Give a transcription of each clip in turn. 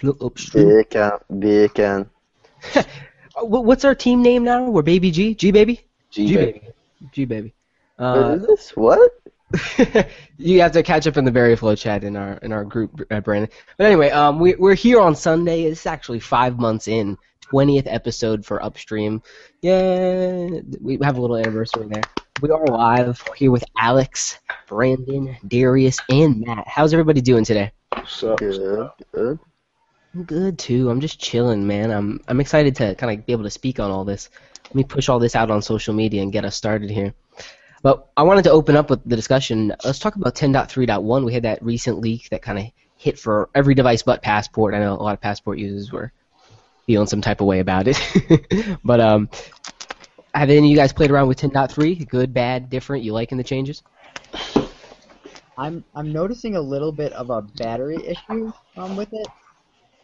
Slow upstream. Bacon, bacon. What's our team name now? We're Baby G? G Baby? G baby. G Baby. What Uh, is this? What? you have to catch up in the Berry Flow chat in our in our group, uh, Brandon. But anyway, um, we we're here on Sunday. It's actually five months in, twentieth episode for Upstream. Yeah, we have a little anniversary there. We are live here with Alex, Brandon, Darius, and Matt. How's everybody doing today? What's up? Good. Good. I'm good too. I'm just chilling, man. I'm I'm excited to kind of be able to speak on all this. Let me push all this out on social media and get us started here. But I wanted to open up with the discussion. Let's talk about 10.3.1. We had that recent leak that kind of hit for every device but Passport. I know a lot of Passport users were feeling some type of way about it. but um, have any of you guys played around with 10.3? Good, bad, different? You liking the changes? I'm I'm noticing a little bit of a battery issue um, with it.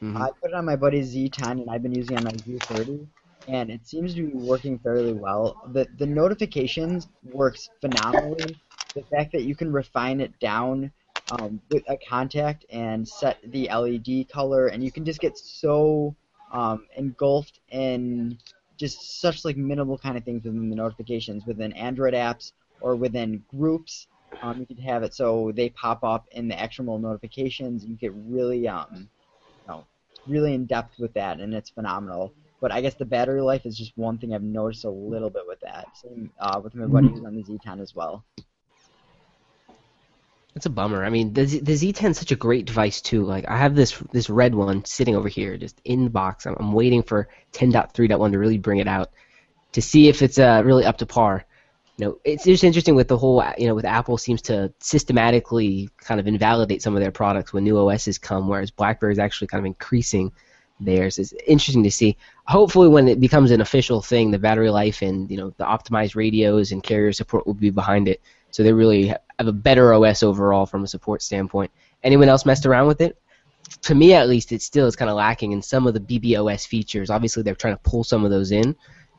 Mhm. I put it on my buddy's Z10 and I've been using it on my Z30, and it seems to be working fairly well. The the notifications works phenomenally. The fact that you can refine it down um, with a contact and set the LED color, and you can just get so um, engulfed in just such like minimal kind of things within the notifications within Android apps or within groups. Um, you can have it so they pop up in the actual notifications. You get really um, know, really in depth with that, and it's phenomenal. But I guess the battery life is just one thing I've noticed a little bit with that. Same uh, with my buddy who's on the Z10 as well. It's a bummer. I mean, the Z- the Z10 is such a great device too. Like I have this this red one sitting over here, just in the box. I'm, I'm waiting for 10.3.1 to really bring it out to see if it's uh, really up to par. You know, it's just interesting with the whole. You know, with Apple seems to systematically kind of invalidate some of their products when new OSs come, whereas BlackBerry is actually kind of increasing theirs. It's interesting to see. Hopefully, when it becomes an official thing, the battery life and you know the optimized radios and carrier support will be behind it. So they really have a better OS overall from a support standpoint. Anyone else messed around with it? To me, at least, it still is kind of lacking in some of the BBOS features. Obviously, they're trying to pull some of those in,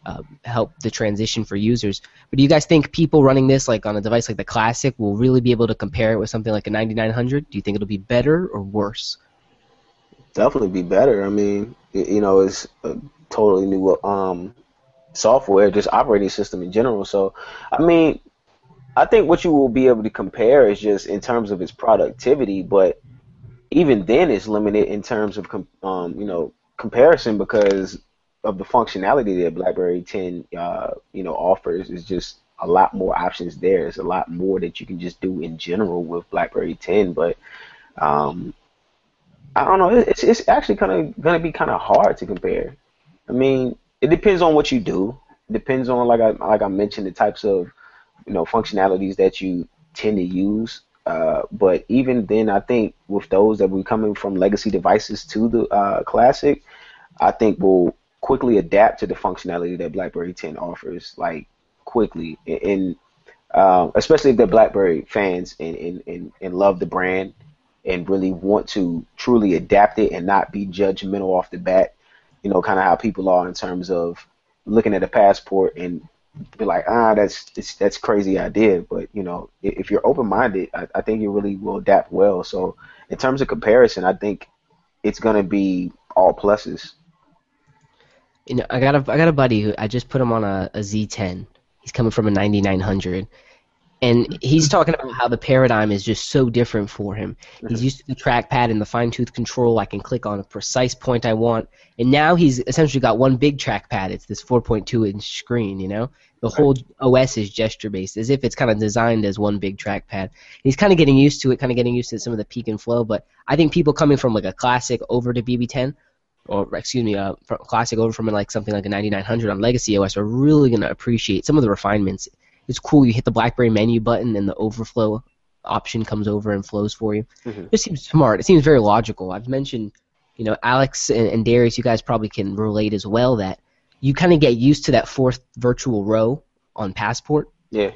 uh, help the transition for users. But do you guys think people running this like on a device like the Classic will really be able to compare it with something like a 9900? Do you think it'll be better or worse? Definitely be better. I mean, you know, it's a totally new um software, just operating system in general. So, I mean, I think what you will be able to compare is just in terms of its productivity, but even then, it's limited in terms of um, you know comparison because of the functionality that BlackBerry 10 uh, you know offers. Is just a lot more options there. There's a lot more that you can just do in general with BlackBerry 10, but um, I don't know. It's it's actually kind of gonna be kind of hard to compare. I mean, it depends on what you do. It depends on like I like I mentioned the types of you know functionalities that you tend to use. Uh, but even then, I think with those that were coming from legacy devices to the uh, classic, I think will quickly adapt to the functionality that BlackBerry 10 offers, like quickly, and, uh, especially if they're BlackBerry fans and, and, and, and love the brand and really want to truly adapt it and not be judgmental off the bat. You know, kind of how people are in terms of looking at a passport and be like, ah, that's that's, that's crazy idea. But you know, if you're open minded, I, I think you really will adapt well. So in terms of comparison, I think it's gonna be all pluses. You know, I got a I got a buddy who I just put him on a, a Z10. He's coming from a 9900, and he's mm-hmm. talking about how the paradigm is just so different for him. He's used to the trackpad and the fine tooth control. I can click on a precise point I want, and now he's essentially got one big trackpad. It's this 4.2 inch screen. You know, the whole OS is gesture based, as if it's kind of designed as one big trackpad. He's kind of getting used to it, kind of getting used to some of the peek and flow. But I think people coming from like a classic over to BB10 or excuse me, uh, classic over from like something like a 9900 on Legacy OS are really going to appreciate some of the refinements. It's cool. You hit the BlackBerry menu button and the overflow option comes over and flows for you. Mhm. It seems smart. It seems very logical. I've mentioned, you know, Alex and, and Darius, you guys probably can relate as well that you kind of get used to that fourth virtual row on Passport Yeah.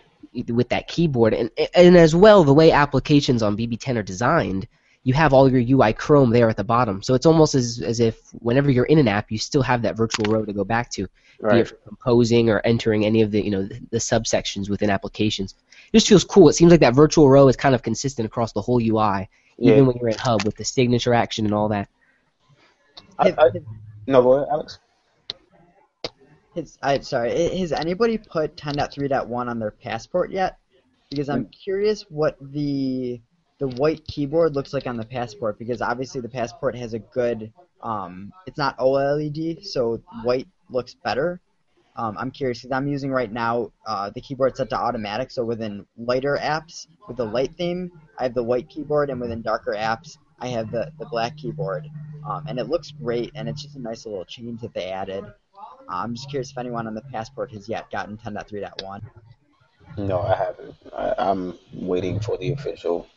with that keyboard, and and as well the way applications on BB10 are designed, you have all your UI Chrome there at the bottom. So it's almost as as if whenever you're in an app, you still have that virtual row to go back to, be it Right. for composing or entering any of the you know the, the subsections within applications. It just feels cool. It seems like that virtual row is kind of consistent across the whole UI, Yeah. even when you're in Hub with the signature action and all that. I, I, no, go ahead, Alex. Has, I sorry. Has anybody put 10.3.1 on their passport yet? Because I'm mm. curious what the the white keyboard looks like on the passport. Because obviously the passport has a good. Um, it's not OLED, so white looks better. Um, I'm curious because I'm using right now uh, the keyboard set to automatic. So within lighter apps with the light theme, I have the white keyboard, and within darker apps, I have the, the black keyboard. Um, and it looks great, and it's just a nice little change that they added. Uh, I'm just curious if anyone on the passport has yet gotten 10.3.1. No, I haven't. I, I'm waiting for the official.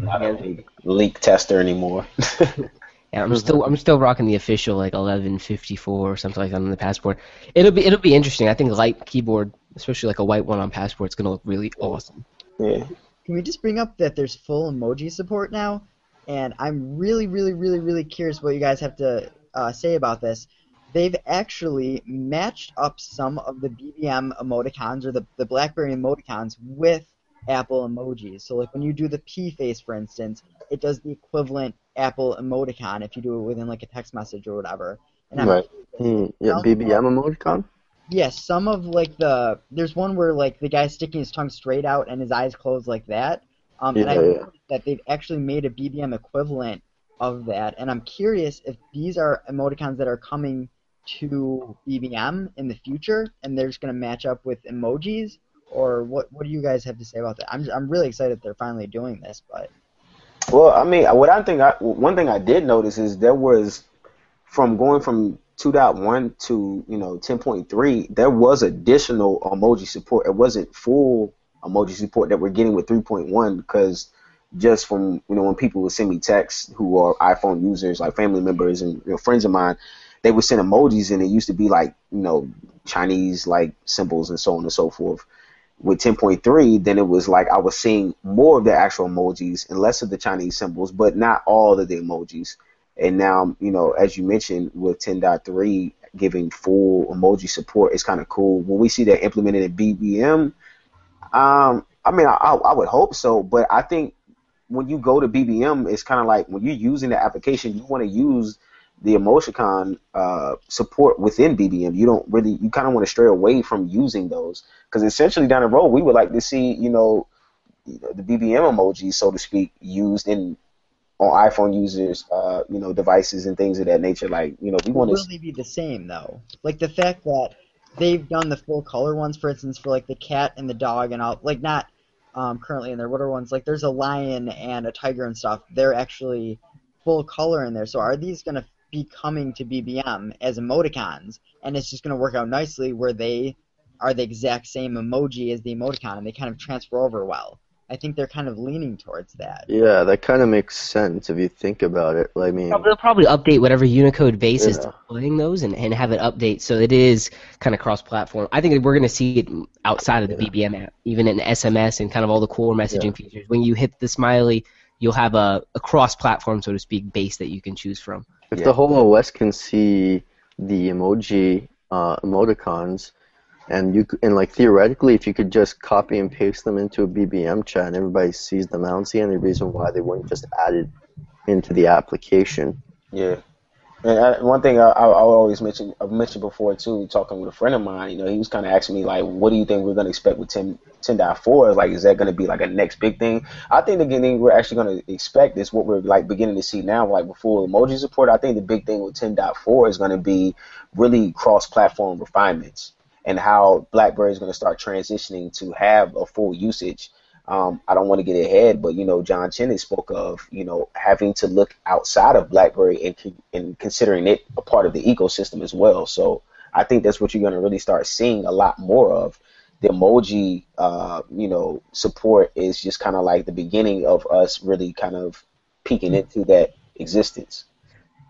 I'm not a leak, leak tester anymore. Yeah, I'm still I'm still rocking the official like 1154 or something like that on the passport. It'll be it'll be interesting. I think light keyboard, especially like a white one on passport, is gonna look really awesome. yeah. Can we just bring up that there's full emoji support now? And I'm really, really, really, really curious what you guys have to uh, say about this. They've actually matched up some of the BBM emoticons or the, the BlackBerry emoticons with Apple emojis. So, like when you do the P face, for instance, it does the equivalent Apple emoticon if you do it within like a text message or whatever. And I'm Right. Hmm, yeah, BBM emoticon. Yes, some of like the there's one where like the guy's sticking his tongue straight out and his eyes closed like that. Um, and I Yeah, yeah. that they've actually made a BBM equivalent of that, and I'm curious if these are emoticons that are coming to BBM in the future, and they're just gonna match up with emojis, or what? What do you guys have to say about that? I'm I'm really excited they're finally doing this, but Well, I mean, what I think, I, one thing I did notice is there was, from going from 2.1 to you know 10.3, there was additional emoji support. It wasn't full emoji support that we're getting with 3.1 because just from you know when people would send me texts who are iPhone users, like family members and you know, friends of mine, they would send emojis and it used to be like you know Chinese like symbols and so on and so forth with 10.3, then it was like I was seeing more of the actual emojis and less of the Chinese symbols, but not all of the emojis. And now, you know, as you mentioned, with 10.3 giving full emoji support, it's kind of cool. When we see that implemented in BBM, um, I mean, I, I would hope so, but I think when you go to BBM, it's kind of like when you're using the application, you want to use the emoticon uh, support within BBM. You don't really, you kind of want to stray away from using those because essentially down the road, we would like to see, you know, the BBM emojis, so to speak, used in on iPhone users, uh, you know, devices and things of that nature. Like, you know, we want to. they be the same though? Like the fact that they've done the full color ones, for instance, for like the cat and the dog and all, like not um, currently in there. What are ones like? There's a lion and a tiger and stuff. They're actually full color in there. So are these gonna be coming to BBM as emoticons, and it's just gonna work out nicely where they are the exact same emoji as the emoticon, and they kind of transfer over well. I think they're kind of leaning towards that. Yeah, that kind of makes sense if you think about it. I mean, They'll probably update whatever Unicode base is Yeah. displaying those and, and have it update so it is kind of cross-platform. I think we're going to see it outside of the BBM app, even in SMS and kind of all the core messaging features. When you hit the smiley, you'll have a, a cross-platform, so to speak, base that you can choose from. If Yeah. the whole OS can see the emoji uh, emoticons, and you and like theoretically, if you could just copy and paste them into a BBM chat, and everybody sees them, I don't see any reason why they wouldn't just add it into the application. Yeah. And I, one thing I, I, always mention, I've mentioned before too, talking with a friend of mine, you know, he was kind of asking me like, what do you think we're to expect with 10, 10.4? Like, is that to be like a next big thing? I think the thing we're actually to expect is what we're like beginning to see now, like before emoji support. I think the big thing with 10.4 is to be really cross-platform refinements and how BlackBerry is to start transitioning to have a full usage. Um, I don't want to get ahead, but you know, John Chen spoke of you know having to look outside of BlackBerry and, and considering it a part of the ecosystem as well. So I think that's what you're going to really start seeing a lot more of. The emoji, uh, you know, support is just kind of like the beginning of us really kind of peeking into that existence.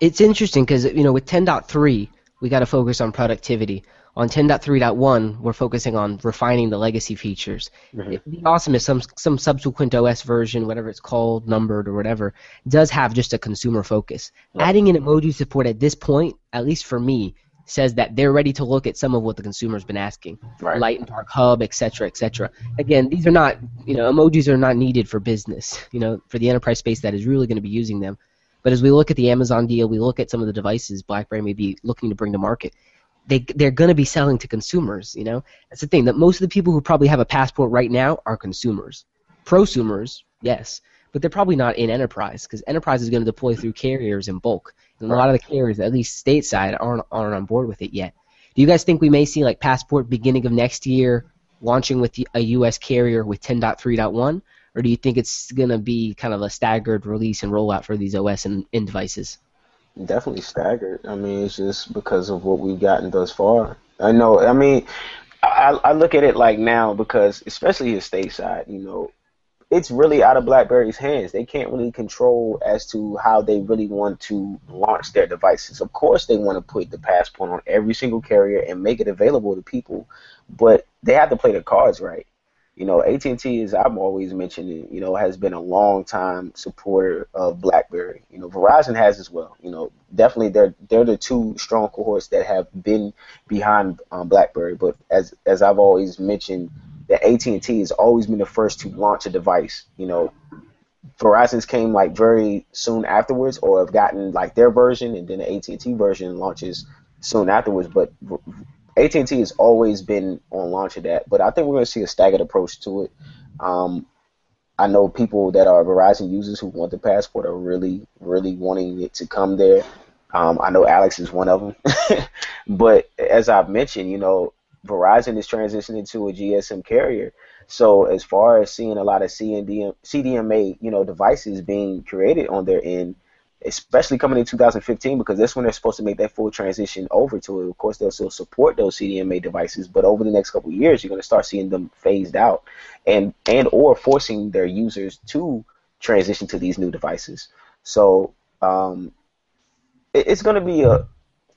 It's interesting because you know with 10.3 we got to focus on productivity. On 10.3.1 we're focusing on refining the legacy features. Mhm. It'd be awesome if some some subsequent OS version, whatever it's called, numbered or whatever, does have just a consumer focus. Right. Adding in emoji support at this point, at least for me, says that they're ready to look at some of what the consumer's been asking. Right. Light and Dark Hub, etc., etc. Again, these are not, you know, emojis are not needed for business. You know, for the enterprise space that is really going to be using them. But as we look at the Amazon deal, we look at some of the devices BlackBerry may be looking to bring to market. They they're going to be selling to consumers. You know, that's the thing. That most of the people who probably have a passport right now are consumers. Prosumers, yes, but they're probably not in enterprise because enterprise is going to deploy through carriers in bulk, and a lot of the carriers, at least stateside, aren't aren't on board with it yet. Do you guys think we may see like passport beginning of next year launching with a U.S. carrier with 10.3.1, or do you think it's going to be kind of a staggered release and rollout for these OS and, and devices? Definitely staggered. I mean, it's just because of what we've gotten thus far. I know. I mean, I, I look at it like now because, especially here stateside, you know, it's really out of BlackBerry's hands. They can't really control as to how they really want to launch their devices. Of course, they want to put the passport on every single carrier and make it available to people, but they have to play the cards right. You know, AT&T, as I'm always mentioning, you know, has been a long time supporter of BlackBerry. You know, Verizon has as well. You know, definitely they're they're the two strong cohorts that have been behind um, BlackBerry. But as as I've always mentioned, that AT&T has always been the first to launch a device. You know, Verizon's came like very soon afterwards, or have gotten like their version, and then the AT&T version launches soon afterwards. But AT&T has always been on launch of that, but I think we're going to see a staggered approach to it. Um, I know people that are Verizon users who want the passport are really, really wanting it to come there. Um, I know Alex is one of them, but as I've mentioned, you know, Verizon is transitioning to a GSM carrier. So as far as seeing a lot of CDMA, you know, devices being created on their end, especially coming in 2015 because that's when they're supposed to make that full transition over to it. Of course, they'll still support those CDMA devices, but over the next couple years, you're going to start seeing them phased out and and or forcing their users to transition to these new devices. So um, it, it's going to be a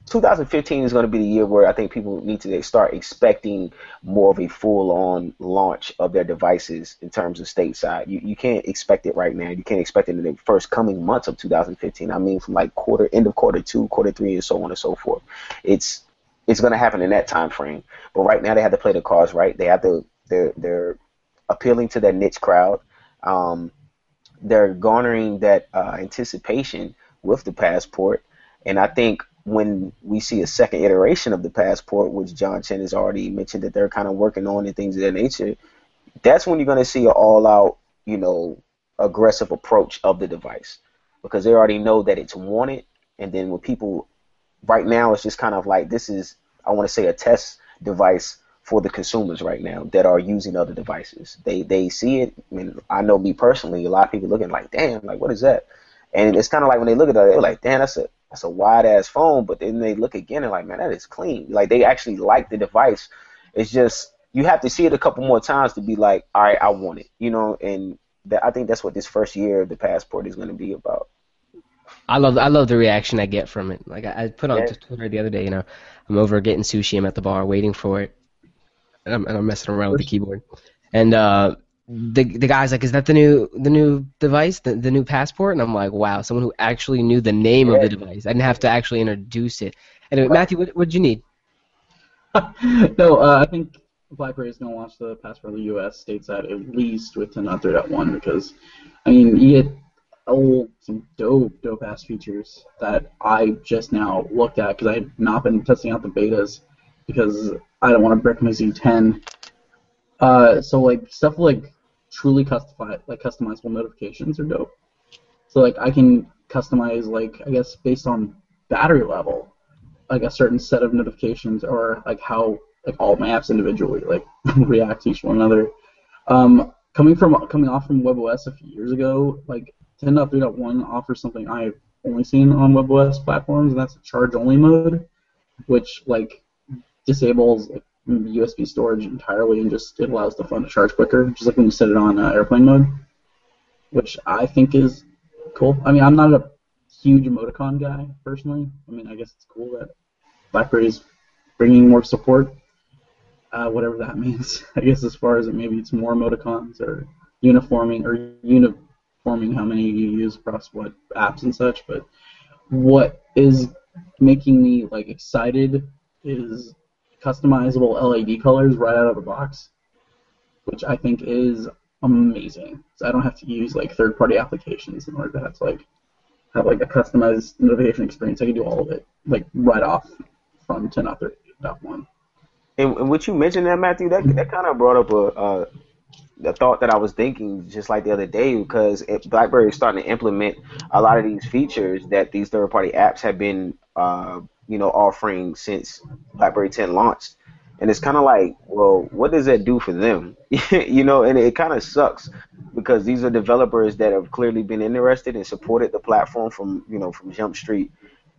2015 is going to be the year where I think people need to start expecting more of a full-on launch of their devices in terms of stateside. You you can't expect it right now. You can't expect it in the first coming months of 2015. I mean, from like quarter end of quarter two, quarter three, and so on and so forth. It's it's going to happen in that time frame. But right now, they have to play the cards right. They have to they're they're appealing to that niche crowd. Um, they're garnering that uh, anticipation with the passport, and I think when we see a second iteration of the passport, which John Chen has already mentioned that they're kind of working on and things of that nature, that's when you're going to see an all-out, you know, aggressive approach of the device because they already know that it's wanted. And then when people, right now, it's just kind of like this is, I want to say, a test device for the consumers right now that are using other devices. They they see it. I mean, I know me personally, a lot of people looking like, damn, like what is that? And it's kind of like when they look at it, they're like, damn, that's a that's a wide ass phone, but then they look again and like, man, that is clean. Like they actually like the device. It's just you have to see it a couple more times to be like, all right, I want it, you know. And that, I think that's what this first year of the passport is going to be about. I love I love the reaction I get from it. Like I, I put on Yeah. Twitter the other day, you know, I'm over getting sushi. I'm at the bar waiting for it, and I'm, and I'm messing around with the keyboard. And uh, the the guy's like, "Is that the new the new device, the, the new passport?" And I'm like, "Wow, someone who actually knew the name of the device. I didn't have to actually introduce it." Anyway, Matthew, what what'd you need? no, uh, I think BlackBerry is going to launch the passport in the U.S. stateside at least with 10.3.1 because, I mean, you get oh, some dope, dope ass features that I just now looked at because I had not been testing out the betas because I don't want to brick my Z10. Uh, so like stuff like truly customized, like customizable notifications are dope. So like I can customize like I guess based on battery level, like a certain set of notifications or like how like all my apps individually like react to each one another. Um, coming from coming off from WebOS a few years ago, like 10.3.1 offers something I've only seen on WebOS platforms, and that's a charge-only mode, which like disables like, USB storage entirely and just it allows the phone to charge quicker, just like when you set it on uh, airplane mode, which I think is cool. I mean, I'm not a huge emoticon guy personally. I mean, I guess it's cool that BlackBerry is bringing more support, uh, whatever that means. I guess as far as it maybe it's more emoticons or uniforming or uniforming how many you use across what apps and such. But what is making me like excited is customizable LED colors right out of the box, which I think is amazing. So I don't have to use like third-party applications in order to have to like have like a customized notification experience. I can do all of it like right off from 10.3.1. And, and what you mentioned there, Matthew, that that kind of brought up a, a a thought that I was thinking just like the other day because it, BlackBerry is starting to implement a lot of these features that these third-party apps have been, uh, you know, offering since BlackBerry 10 launched. And it's kind of like, well, what does that do for them? you know, and it kind of sucks because these are developers that have clearly been interested and supported the platform from, you know, from Jump Street.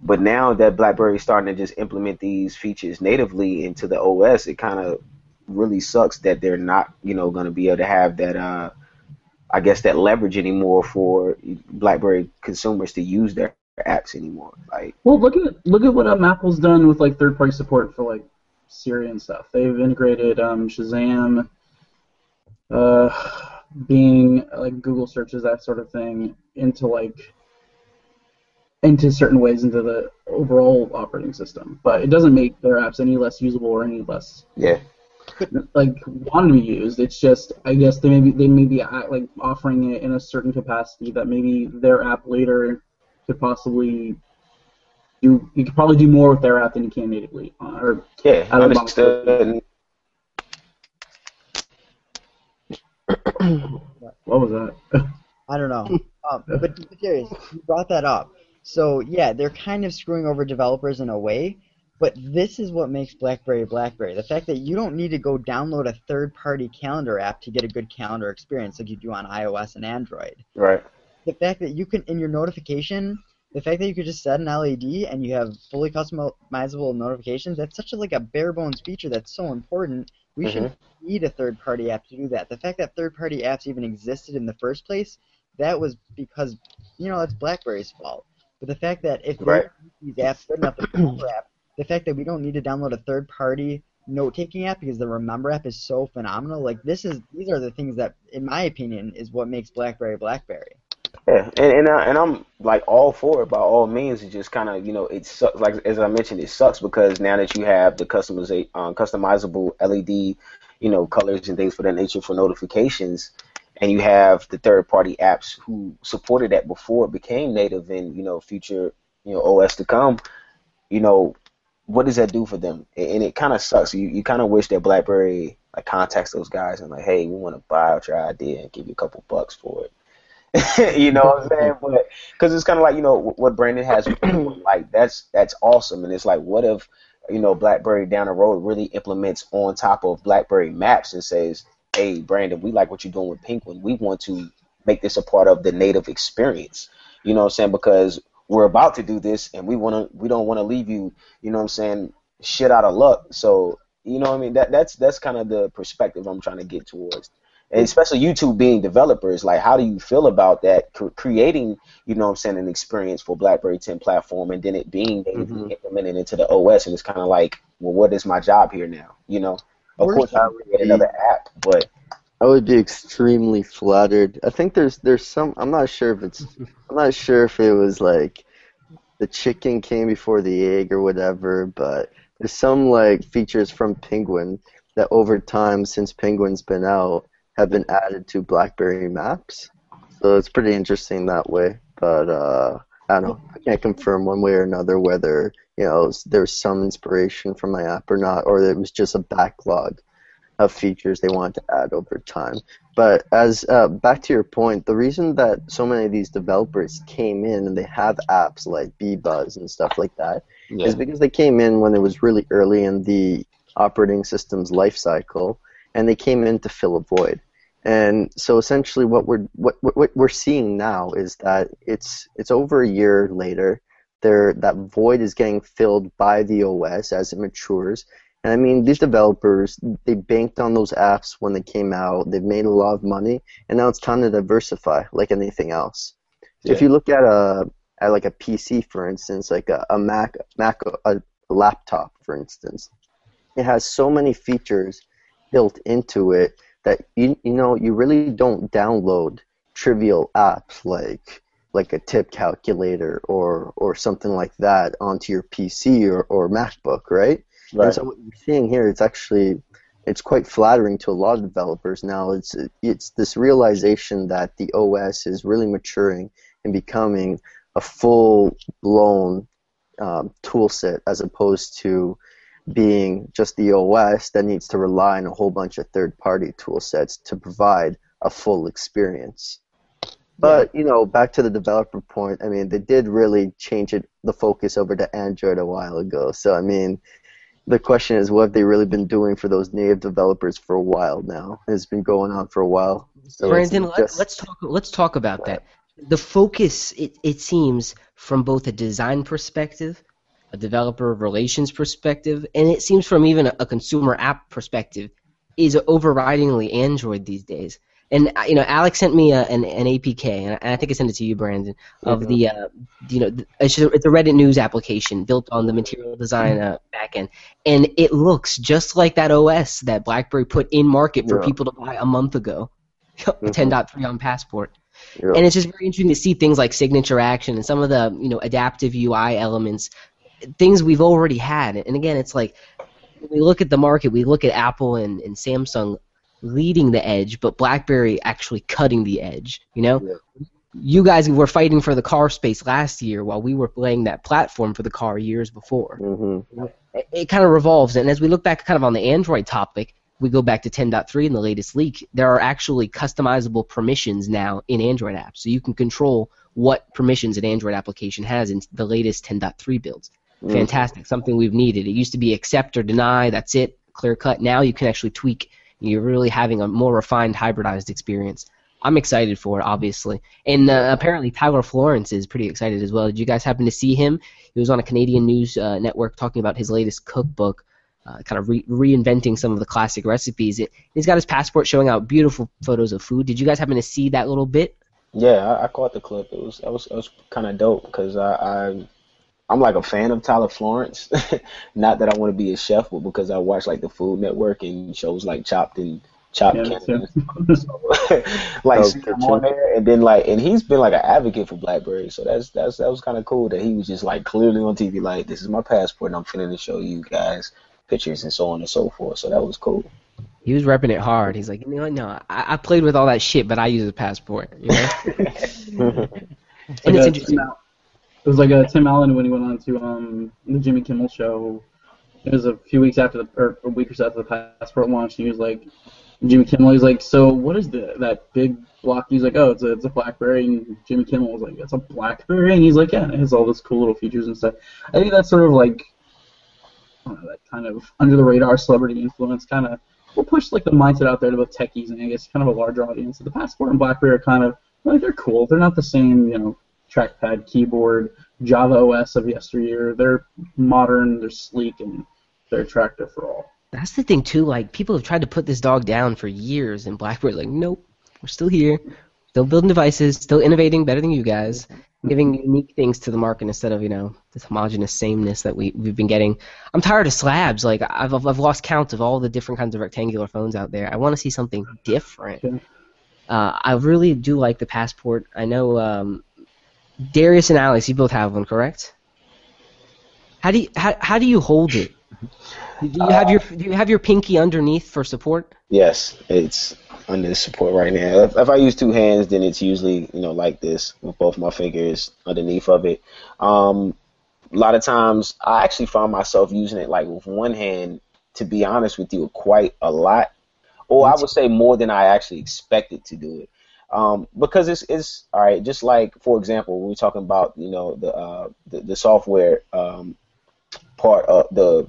But now that BlackBerry is starting to just implement these features natively into the OS, it kind of really sucks that they're not, you know, going to be able to have that, uh, I guess, that leverage anymore for BlackBerry consumers to use their apps anymore. Like, well, look at look at what um, Apple's done with like third-party support for like Siri and stuff. They've integrated um, Shazam, uh, Bing, like Google searches, that sort of thing, into like into certain ways into the overall operating system. But it doesn't make their apps any less usable or any less yeah like want to be used. It's just I guess they may be they may be like offering it in a certain capacity that maybe their app later could possibly do. You could probably do more with their app than you can natively. Uh, or yeah, understood. what was that? I don't know. Um, but serious, you brought that up. So yeah, they're kind of screwing over developers in a way, but this is what makes BlackBerry BlackBerry. The fact that you don't need to go download a third-party calendar app to get a good calendar experience like you do on iOS and Android. Right. The fact that you can, in your notification, the fact that you could just set an LED and you have fully customizable notifications, that's such a like a bare bones feature that's so important. We mm-hmm. should need a third party app to do that. The fact that third party apps even existed in the first place, that was because you know that's BlackBerry's fault. But the fact that if right. these apps good enough, the app the fact that we don't need to download a third party note taking app because the Remember app is so phenomenal. Like this is these are the things that, in my opinion, is what makes BlackBerry BlackBerry. Yeah, and and, uh, and I'm like all for it by all means. It just kind of you know it sucks. Like as I mentioned, it sucks because now that you have the customiza- um, customizable LED, you know, colors and things for that nature for notifications, and you have the third party apps who supported that before it became native in you know future you know OS to come. You know, what does that do for them? And it kind of sucks. You you kind of wish that BlackBerry like contacts those guys and like, hey, we want to buy out your idea and give you a couple bucks for it. you know what I'm saying? But because it's kind of like you know what Brandon has, like that's that's awesome. And it's like, what if you know BlackBerry down the road really implements on top of BlackBerry Maps and says, hey, Brandon, we like what you're doing with Penguin. We want to make this a part of the native experience. You know what I'm saying? Because we're about to do this and we want to we don't want to leave you you know what i'm saying shit out of luck so you know what i mean that that's that's kind of the perspective i'm trying to get towards and especially you two being developers like how do you feel about that creating you know what i'm saying an experience for blackberry 10 platform and then it being mm-hmm. implemented into the os and it's kind of like well what is my job here now you know of course i would create another app but I would be extremely flattered. I think there's there's some. I'm not sure if it's. I'm not sure if it was like the chicken came before the egg or whatever, but there's some like features from Penguin that over time, since Penguin's been out, have been added to BlackBerry Maps. So it's pretty interesting that way. But uh, I don't know. I can't confirm one way or another whether you know there's some inspiration from my app or not, or it was just a backlog of features they want to add over time. But as uh, back to your point, the reason that so many of these developers came in and they have apps like BBuzz and stuff like that yeah. is because they came in when it was really early in the operating system's life cycle, and they came in to fill a void. And so essentially, what we're what, what we're seeing now is that it's it's over a year later. There, that void is getting filled by the OS as it matures, and I mean, these developers, they banked on those apps when they came out. They've made a lot of money, and now it's time to diversify, like anything else. Yeah. If you look at a at like a PC, for instance, like a, a Mac, Mac, a laptop, for instance, it has so many features built into it that you you know you really don't download trivial apps like like a tip calculator or or something like that onto your PC or, or MacBook, right? Right. And so what you're seeing here, it's actually it's quite flattering to a lot of developers now. It's it's this realization that the OS is really maturing and becoming a full blown um, tool set as opposed to being just the OS that needs to rely on a whole bunch of third party tool sets to provide a full experience. But you know, back to the developer point. I mean, they did really change it the focus over to Android a while ago. So I mean, the question is, what have they really been doing for those native developers for a while now? It's been going on for a while. So Brandon, just- let's talk. Let's talk about that. The focus, it, it seems, from both a design perspective, a developer relations perspective, and it seems from even a, a consumer app perspective, is overridingly Android these days. And uh, you know, Alex sent me a, an, an APK, and I, think I sent it to you, Brandon, of the uh, you know, it's, a Reddit news application built on the Material Design uh, backend, and it looks just like that OS that BlackBerry put in market for Yeah. people to buy a month ago. 10.3 on Passport. Yeah. And it's just very interesting to see things like signature action and some of the you know adaptive UI elements, things we've already had. And again, it's like when we look at the market, we look at Apple and, and Samsung leading the edge, but BlackBerry actually cutting the edge. You know, Yeah. you guys were fighting for the car space last year, while we were laying that platform for the car years before Mhm. it, it kind of revolves. And as we look back kind of on the Android topic, we go back to 10.3 in the latest leak. There are actually customizable permissions now in Android apps. So you can control what permissions an Android application has in the latest 10.3 builds. Mm. Fantastic. Something we've needed. It used to be accept or deny, that's it, clear cut. Now you can actually tweak. You're really having a more refined, hybridized experience. I'm excited for it, obviously. And uh, apparently Tyler Florence is pretty excited as well. Did you guys happen to see him? He was on a Canadian news uh, network talking about his latest cookbook, uh, kind of re- reinventing some of the classic recipes. It, he's got his passport showing out beautiful photos of food. Did you guys happen to see that little bit? Yeah, I, I caught the clip. It was that was that was kind of dope because I, I I'm like a fan of Tyler Florence. Not that I want to be a chef, but because I watch like the Food Network and shows like Chopped and Chopped Yeah, me Canada. So, like Oh, seeing him on there, and then like, and he's been like an advocate for BlackBerry, so that's that's that was kind of cool that he was just like clearly on TV, like this is my passport, and I'm finna to show you guys pictures and so on and so forth. So that was cool. He was repping it hard. He's like, you know, what? no, I, I played with all that shit, but I use a passport. You know? and it's interesting. Tim Al- It was like a Tim Allen when he went on to um, the Jimmy Kimmel show. It was a few weeks after the, or a week or so after the passport launch. And he was like, Jimmy Kimmel. He's like, so what is the that big block? He's like, oh, it's a it's a BlackBerry. And Jimmy Kimmel was like, it's a BlackBerry. And he's like, yeah, it has all this cool little features and stuff. I think that's sort of like, know, that kind of under the radar celebrity influence kind of will push like the mindset out there to both techies and I guess kind of a larger audience. The passport and BlackBerry are kind of like they're cool. They're not the same, you know, trackpad, keyboard, Java OS of yesteryear. They're modern, they're sleek, and they're attractive for all. That's the thing too. Like people have tried to put this dog down for years, and BlackBerry like, nope, we're still here, still building devices, still innovating better than you guys, giving unique things to the market instead of you know this homogenous sameness that we we've been getting. I'm tired of slabs. Like I've I've lost count of all the different kinds of rectangular phones out there. I want to see something different. Uh, I really do like the passport. I know um, Darius and Alex, you both have one, correct? How do you how, how do you hold it? Do you have your do you have your pinky underneath for support? Yes, it's under the support right now. If, if I use two hands, then it's usually you know like this with both my fingers underneath of it. Um, a lot of times, I actually find myself using it like with one hand. To be honest with you, quite a lot, or I would say more than I actually expected to do it. Um, because it's it's all right. Just like for example, we're talking about you know the uh, the, the software um, part of the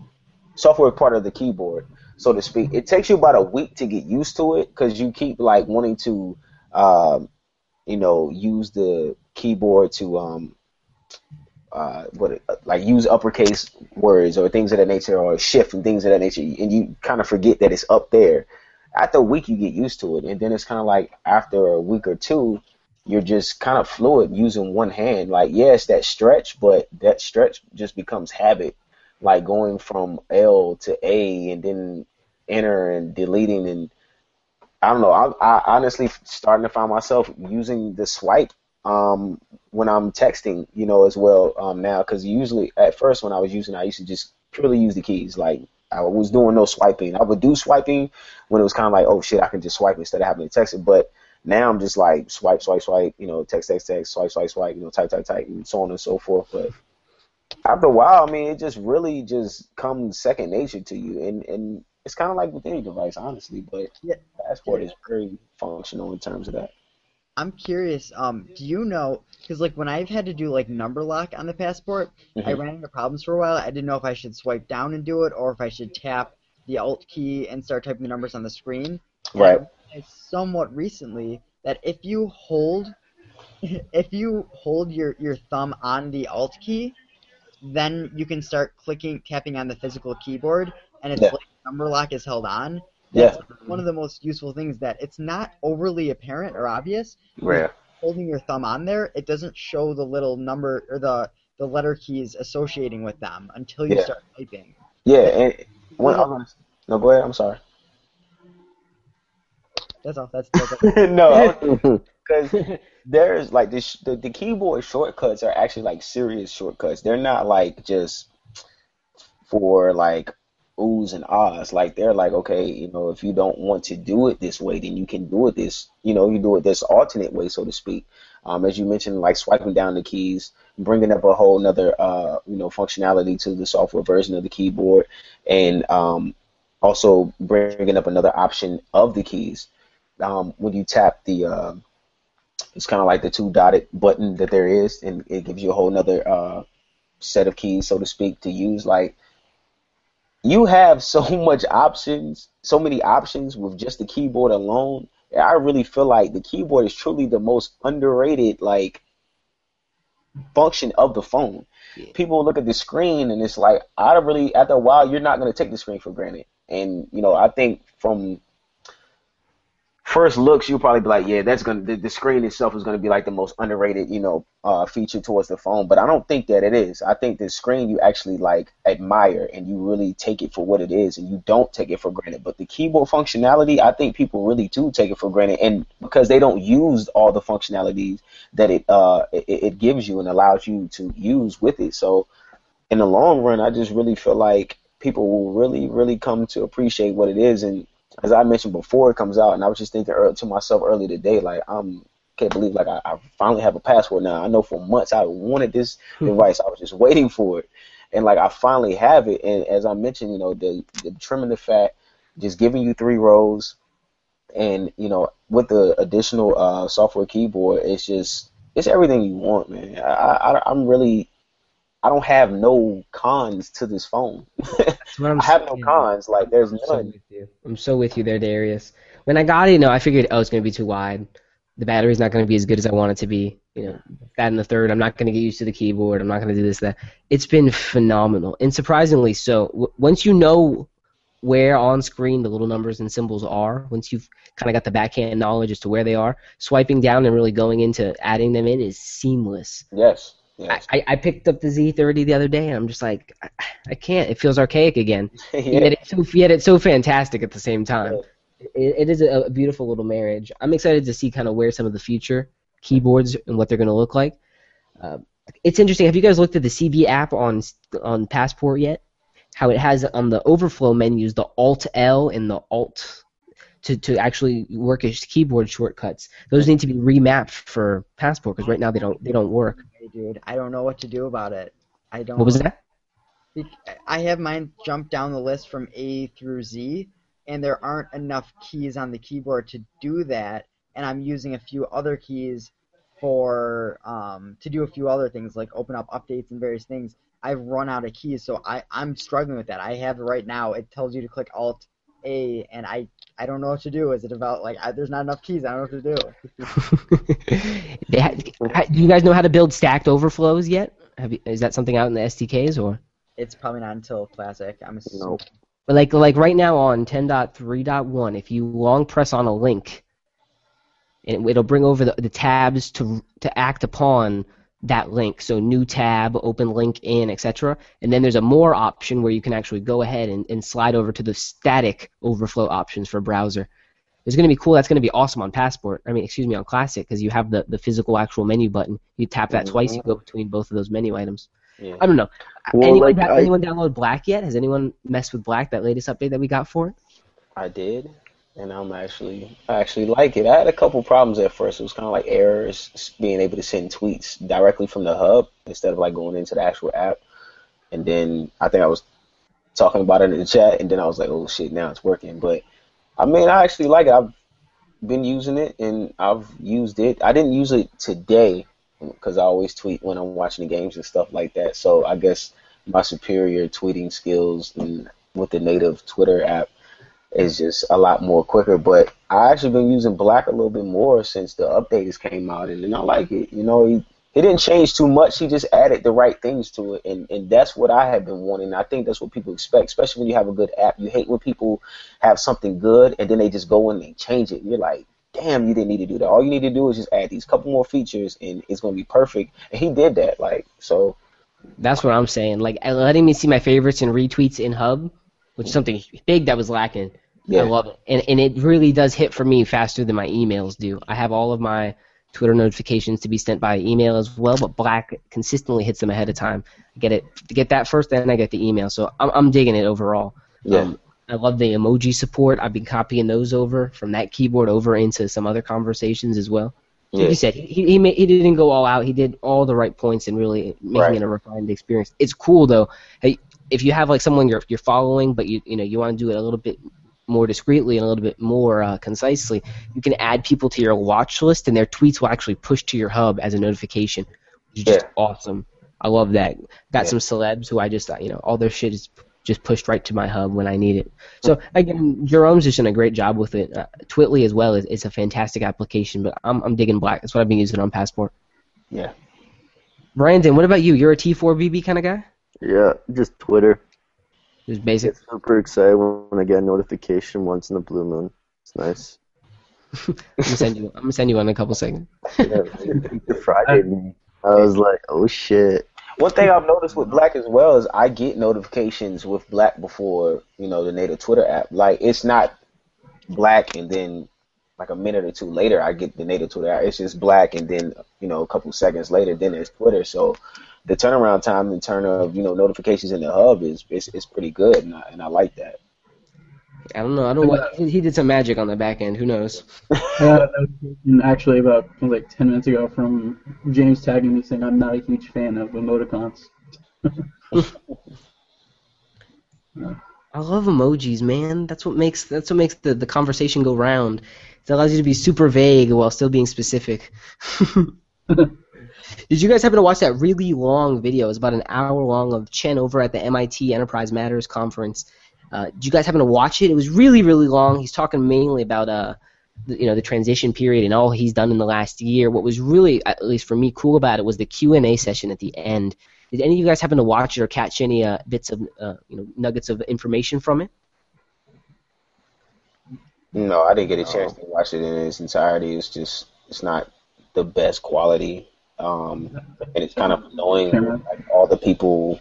software part of the keyboard so to speak. It takes you about a week to get used to it because you keep like wanting to, um, you know, use the keyboard to um, uh, what like use uppercase words or things of that nature or shift and things of that nature, and you kind of forget that it's up there. After a week, you get used to it, and then it's kind of like after a week or two, you're just kind of fluid using one hand. Like yes, that stretch, but that stretch just becomes habit like going from L to A and then enter and deleting and I don't know. I, I honestly starting to find myself using the swipe um, when I'm texting, you know, as well um, now because usually at first when I was using, I used to just purely use the keys. Like I was doing no swiping. I would do swiping when it was kind of like, oh shit, I can just swipe instead of having to text it. But Now I'm just like swipe, swipe, swipe, you know, text, text, text, swipe, swipe, swipe, you know, type, type, type, and so on and so forth. But after a while, I mean, it just really just comes second nature to you, and and it's kind of like with any device, honestly. But Yeah. Passport is very functional in terms of that. I'm curious. Um, do you know? Because like when I've had to do like number lock on the passport, I Mhm. ran into problems for a while. I didn't know if I should swipe down and do it, or if I should tap the Alt key and start typing the numbers on the screen. I Right. somewhat recently that if you hold, if you hold your your thumb on the Alt key, then you can start clicking, tapping on the physical keyboard, and it's Yeah. like number lock is held on. Yeah. One of the most useful things that it's not overly apparent or obvious. Rare. Holding your thumb on there, it doesn't show the little number or the the letter keys associating with them until you Yeah. start typing. Yeah, and when, I'm no, go ahead. I'm sorry. That's all. That's, that's all. no, because there's like this, the, the keyboard shortcuts are actually like serious shortcuts. They're not like just for like oohs and ahs. Like they're like, okay, you know, if you don't want to do it this way, then you can do it this, you know, you do it this alternate way, so to speak. Um, as you mentioned, like swiping down the keys, bringing up a whole nother, uh, you know, functionality to the software version of the keyboard, and um, also bringing up another option of the keys. Um, when you tap the, uh, it's kind of like the two dotted button that there is, and it gives you a whole nother uh, set of keys, so to speak, to use. Like you have so much options, so many options with just the keyboard alone. I really feel like the keyboard is truly the most underrated like function of the phone. Yeah. People look at the screen and it's like I don't really after a while you're not gonna take the screen for granted. And you know, I think from first looks, you'll probably be like, yeah, that's gonna the, the screen itself is gonna be like the most underrated, you know, uh, feature towards the phone. But I don't think that it is. I think the screen you actually like admire and you really take it for what it is, and you don't take it for granted. But the keyboard functionality, I think people really do take it for granted, and because they don't use all the functionalities that it uh it, it gives you and allows you to use with it. So in the long run, I just really feel like people will really, really come to appreciate what it is. And as I mentioned before, it comes out, and I was just thinking to myself earlier today, like I'm can't believe like I, I finally have a passport now. I know for months I wanted this device. I was just waiting for it, and like I finally have it. And as I mentioned, you know, the, the trimming the fat, just giving you three rows, and you know, with the additional uh, software keyboard, it's just it's everything you want, man. I, I I'm really I don't have no cons to this phone. That's what I'm I have no cons. Like there's I'm so none. with you. I'm so with you there, Darius. When I got it, you know, I figured, oh, it's going to be too wide. The battery's not going to be as good as I want it to be. You know, that and the third, I'm not going to get used to the keyboard. I'm not going to do this, that. It's been phenomenal, and surprisingly so. W- once you know where on screen the little numbers and symbols are, once you've kind of got the backhand knowledge as to where they are, swiping down and really going into adding them in is seamless. Yes. I, I, I picked up the Z30 the other day, and I'm just like, I, I can't. It feels archaic again. yeah. Yet it's so yet it's so fantastic at the same time. It, it is a, a beautiful little marriage. I'm excited to see kind of where some of the future keyboards and what they're going to look like. Uh, it's interesting. Have you guys looked at the CB app on on Passport yet? How it has on the overflow menus the Alt L and the Alt to, to actually work as keyboard shortcuts. Those need to be remapped for Passport because right now they don't they don't work. Hey, dude, I don't know what to do about it. I don't. What was that? I have mine jump down the list from A through Z, and there aren't enough keys on the keyboard to do that. And I'm using a few other keys for um, to do a few other things, like open up updates and various things. I've run out of keys, so I I'm struggling with that. I have right now. It tells you to click Alt A, and I I don't know what to do. Is it about like I, there's not enough keys? I don't know what to do. they ha- ha- do you guys know how to build stacked overflows yet? Have you, is that something out in the SDKs or? It's probably not until Classic. I'm assuming. Nope. But like like right now on 10.3.1, if you long press on a link, it, it'll bring over the, the tabs to to act upon that link. So new tab, open link in, etc. And then there's a more option where you can actually go ahead and, and slide over to the static overflow options for browser. It's going to be cool. That's going to be awesome on Passport. I mean, excuse me, on Classic because you have the, the physical actual menu button. You tap that twice, you mm-hmm. go between both of those menu items. Yeah. I don't know. Well, anyone, like, da- I- anyone download Blaq yet? Has anyone messed with Blaq? That latest update that we got for it? I did. And I'm actually I actually like it. I had a couple problems at first. It was kind of like errors, being able to send tweets directly from the hub instead of like going into the actual app. And then I think I was talking about it in the chat, and then I was like, oh shit, now it's working. But I mean, I actually like it. I've been using it, and I've used it. I didn't use it today because I always tweet when I'm watching the games and stuff like that. So I guess my superior tweeting skills and with the native Twitter app is just a lot more quicker. But I actually been using Blaq a little bit more since the updates came out, and, and I like it. You know, he, he didn't change too much. He just added the right things to it, and and that's what I have been wanting. I think that's what people expect, especially when you have a good app. You hate when people have something good and then they just go and they change it. You're like, damn, you didn't need to do that. All you need to do is just add these couple more features, and it's gonna be perfect. And he did that, like so. That's what I'm saying. Like letting me see my favorites and retweets in Hub, which is something big that was lacking. Yeah. I love it, and and it really does hit for me faster than my emails do. I have all of my Twitter notifications to be sent by email as well, but Blaq consistently hits them ahead of time. I get it, get that first, then I get the email. So I'm I'm digging it overall. Yeah. Um, I love the emoji support. I've been copying those over from that keyboard over into some other conversations as well. Like Yeah. you said, he he, he didn't go all out. He did all the right points and really making Right. it a refined experience. It's cool though. Hey, if you have like someone you're you're following, but you you know you want to do it a little bit more discreetly and a little bit more uh, concisely, you can add people to your watch list, and their tweets will actually push to your hub as a notification, which is just Yeah. awesome. I love that. Got Yeah. some celebs who I just uh, you know all their shit is just pushed right to my hub when I need it. So again, Jerome's just done a great job with it. Uh, Twitly as well is it's a fantastic application, but I'm I'm digging Blaq. That's what I've been using on Passport. Yeah. Brandon, what about you? You're a T4BB kind of guy? Yeah, just Twitter. Just basic. Get super excited when I get a notification once in a blue moon. It's nice. I'm gonna send you. I'm gonna send you one in a couple seconds. The Friday, me. I was like, oh shit. One thing I've noticed with Blaq as well is I get notifications with Blaq before you know the native Twitter app. Like it's not Blaq and then like a minute or two later I get the native Twitter app. It's just Blaq and then you know a couple seconds later then it's Twitter. So the turnaround time in turn of you know notifications in the hub is is, is pretty good and I, and I like that. I don't know. I don't know. What, he he did some magic on the back end. Who knows? I got a notification actually about like 10 minutes ago from James tagging me saying I'm not a huge fan of emoticons. I love emojis, man. That's what makes that's what makes the, the conversation go round. It allows you to be super vague while still being specific. Did you guys happen to watch that really long video? It's about an hour long of Chen over at the MIT Enterprise Matters conference. Uh, did you guys happen to watch it? It was really, really long. He's talking mainly about uh, the, you know, the transition period and all he's done in the last year. What was really, at least for me, cool about it was the Q and A session at the end. Did any of you guys happen to watch it or catch any uh, bits of, uh, you know, nuggets of information from it? No, I didn't get a chance to watch it in its entirety. It's just it's not the best quality, um, and it's kind of annoying. Like all the people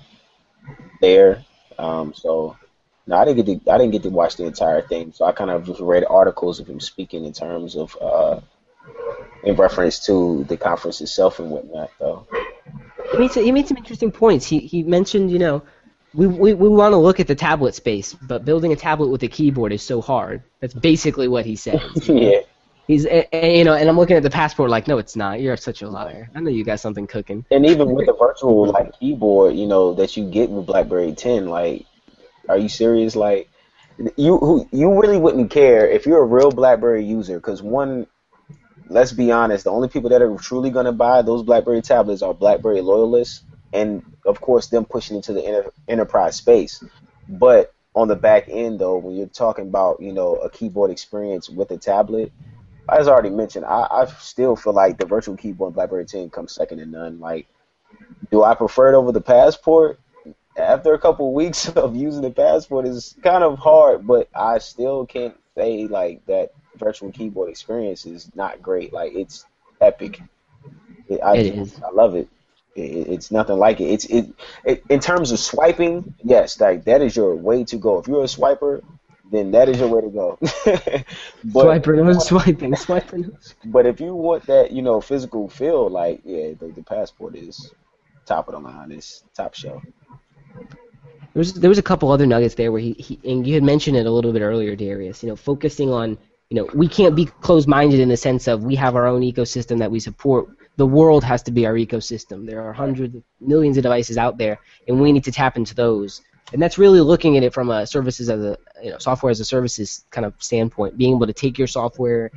there, um, so no, I didn't get to I didn't get to watch the entire thing. So I kind of just read articles of him speaking in terms of uh, in reference to the conference itself and whatnot, though. He made, some, he made some interesting points. He, he mentioned, you know, we, we, we want to look at the tablet space, but building a tablet with a keyboard is so hard. That's basically what he said. yeah, He's, you know, and I'm looking at the passport like, no, it's not. You're such a liar. I know you got something cooking. and even with the virtual like keyboard, you know, that you get with BlackBerry 10, like, are you serious? Like, you who you really wouldn't care if you're a real BlackBerry user, because one, let's be honest, the only people that are truly gonna buy those BlackBerry tablets are BlackBerry loyalists, and of course them pushing into the enter- enterprise space. But on the back end, though, when you're talking about you know a keyboard experience with a tablet, as I already mentioned, I, I still feel like the virtual keyboard BlackBerry 10 comes second to none. Like, do I prefer it over the passport? After a couple of weeks of using the passport, is kind of hard, but I still can't say like that virtual keyboard experience is not great. Like, it's epic. It, I, It is. I love it. It, it- it's nothing like it. It's it, it in terms of swiping. Yes, like that is your way to go. If you're a swiper, then that is your way to go. but Swiper, no swiping, swiper. But if you want that, you know, physical feel, like yeah, the, the passport is top of the line. It's top shelf. There was there was a couple other nuggets there where he, he and you had mentioned it a little bit earlier, Darius. You know, focusing on you know we can't be closed-minded in the sense of we have our own ecosystem that we support. The world has to be our ecosystem. There are hundreds, millions of devices out there, and we need to tap into those. And that's really looking at it from a services as a you know software as a services kind of standpoint, being able to take your software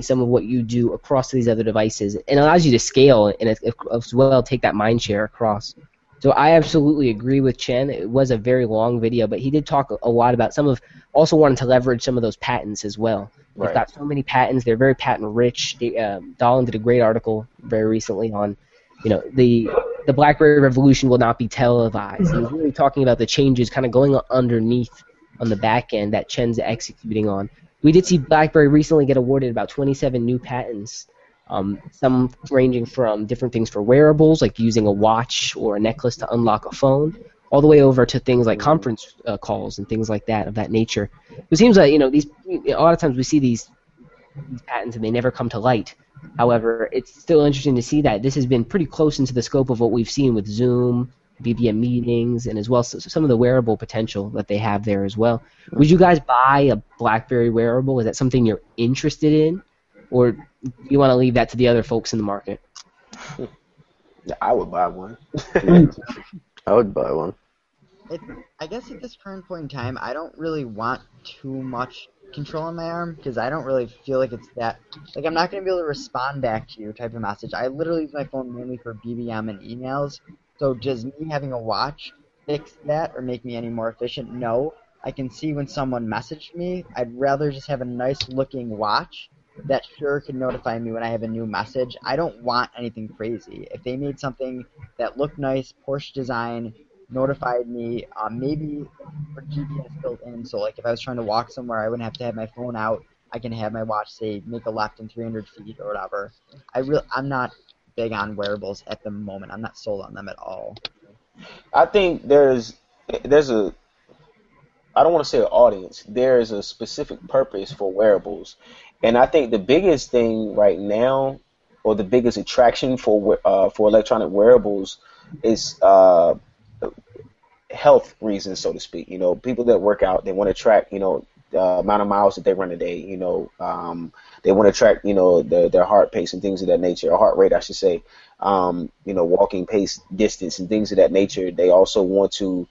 some of what you do across these other devices and allows you to scale and as well take that mind share across. So I absolutely agree with Chen. It was a very long video, but he did talk a lot about some of also wanted to leverage some of those patents as well. Right. They've got so many patents; they're very patent rich. They, um, Dahlin did a great article very recently on, you know, the the BlackBerry revolution will not be televised. He was really talking about the changes kind of going underneath on the back end that Chen's executing on. We did see BlackBerry recently get awarded about 27 new patents um, some ranging from different things for wearables, like using a watch or a necklace to unlock a phone, all the way over to things like conference uh, calls and things like that of that nature. It seems like you know these a lot of times we see these, these patents and they never come to light. However, it's still interesting to see that this has been pretty close into the scope of what we've seen with Zoom, BBM meetings, and as well some of the wearable potential that they have there as well. Would you guys buy a BlackBerry wearable? Is that something you're interested in? or do you want to leave that to the other folks in the market? I would buy one. I would buy one. It, I guess at this current point in time, I don't really want too much control on my arm because I don't really feel like it's that. Like I'm not gonna be able to respond back to you type of message. I literally use my phone mainly for BBM and emails. So does me having a watch fix that or make me any more efficient? No. I can see when someone messaged me. I'd rather just have a nice looking watch that sure can notify me when I have a new message. I don't want anything crazy. If they made something that looked nice, Porsche design, notified me, um, maybe for GPS built in, so like if I was trying to walk somewhere, I wouldn't have to have my phone out. I can have my watch say make a left in 300 feet or whatever. I real I'm not big on wearables at the moment. I'm not sold on them at all. I think there's there's a I don't want to say an audience. There is a specific purpose for wearables, and I think the biggest thing right now, or the biggest attraction for uh, for electronic wearables, is uh, health reasons, so to speak. You know, people that work out, they want to track, you know, the amount of miles that they run a day. You know, um, they want to track, you know, the, their heart pace and things of that nature, or heart rate, I should say. Um, you know, walking pace, distance, and things of that nature. They also want to.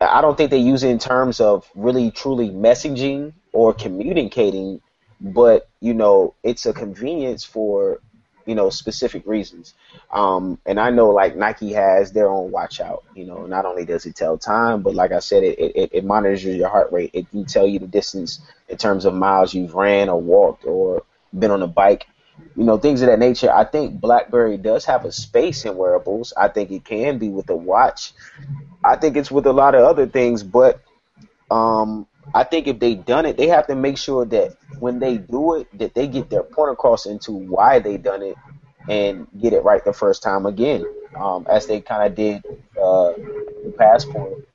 I don't think they use it in terms of really truly messaging or communicating but you know it's a convenience for you know specific reasons. Um, and i know like nike has their own watch out you know not only does it tell time but like i said it, it, it monitors your heart rate. It can tell you the distance in terms of miles you've ran or walked or been on a bike you know things of that nature. I think blackberry does have a space in wearables. I think it can be with a watch. I think it's with a lot of other things but um, I think if they done it, they have to make sure that when they do it, that they get their point across into why they done it and get it right the first time again, um, as they kind of did uh, the passport.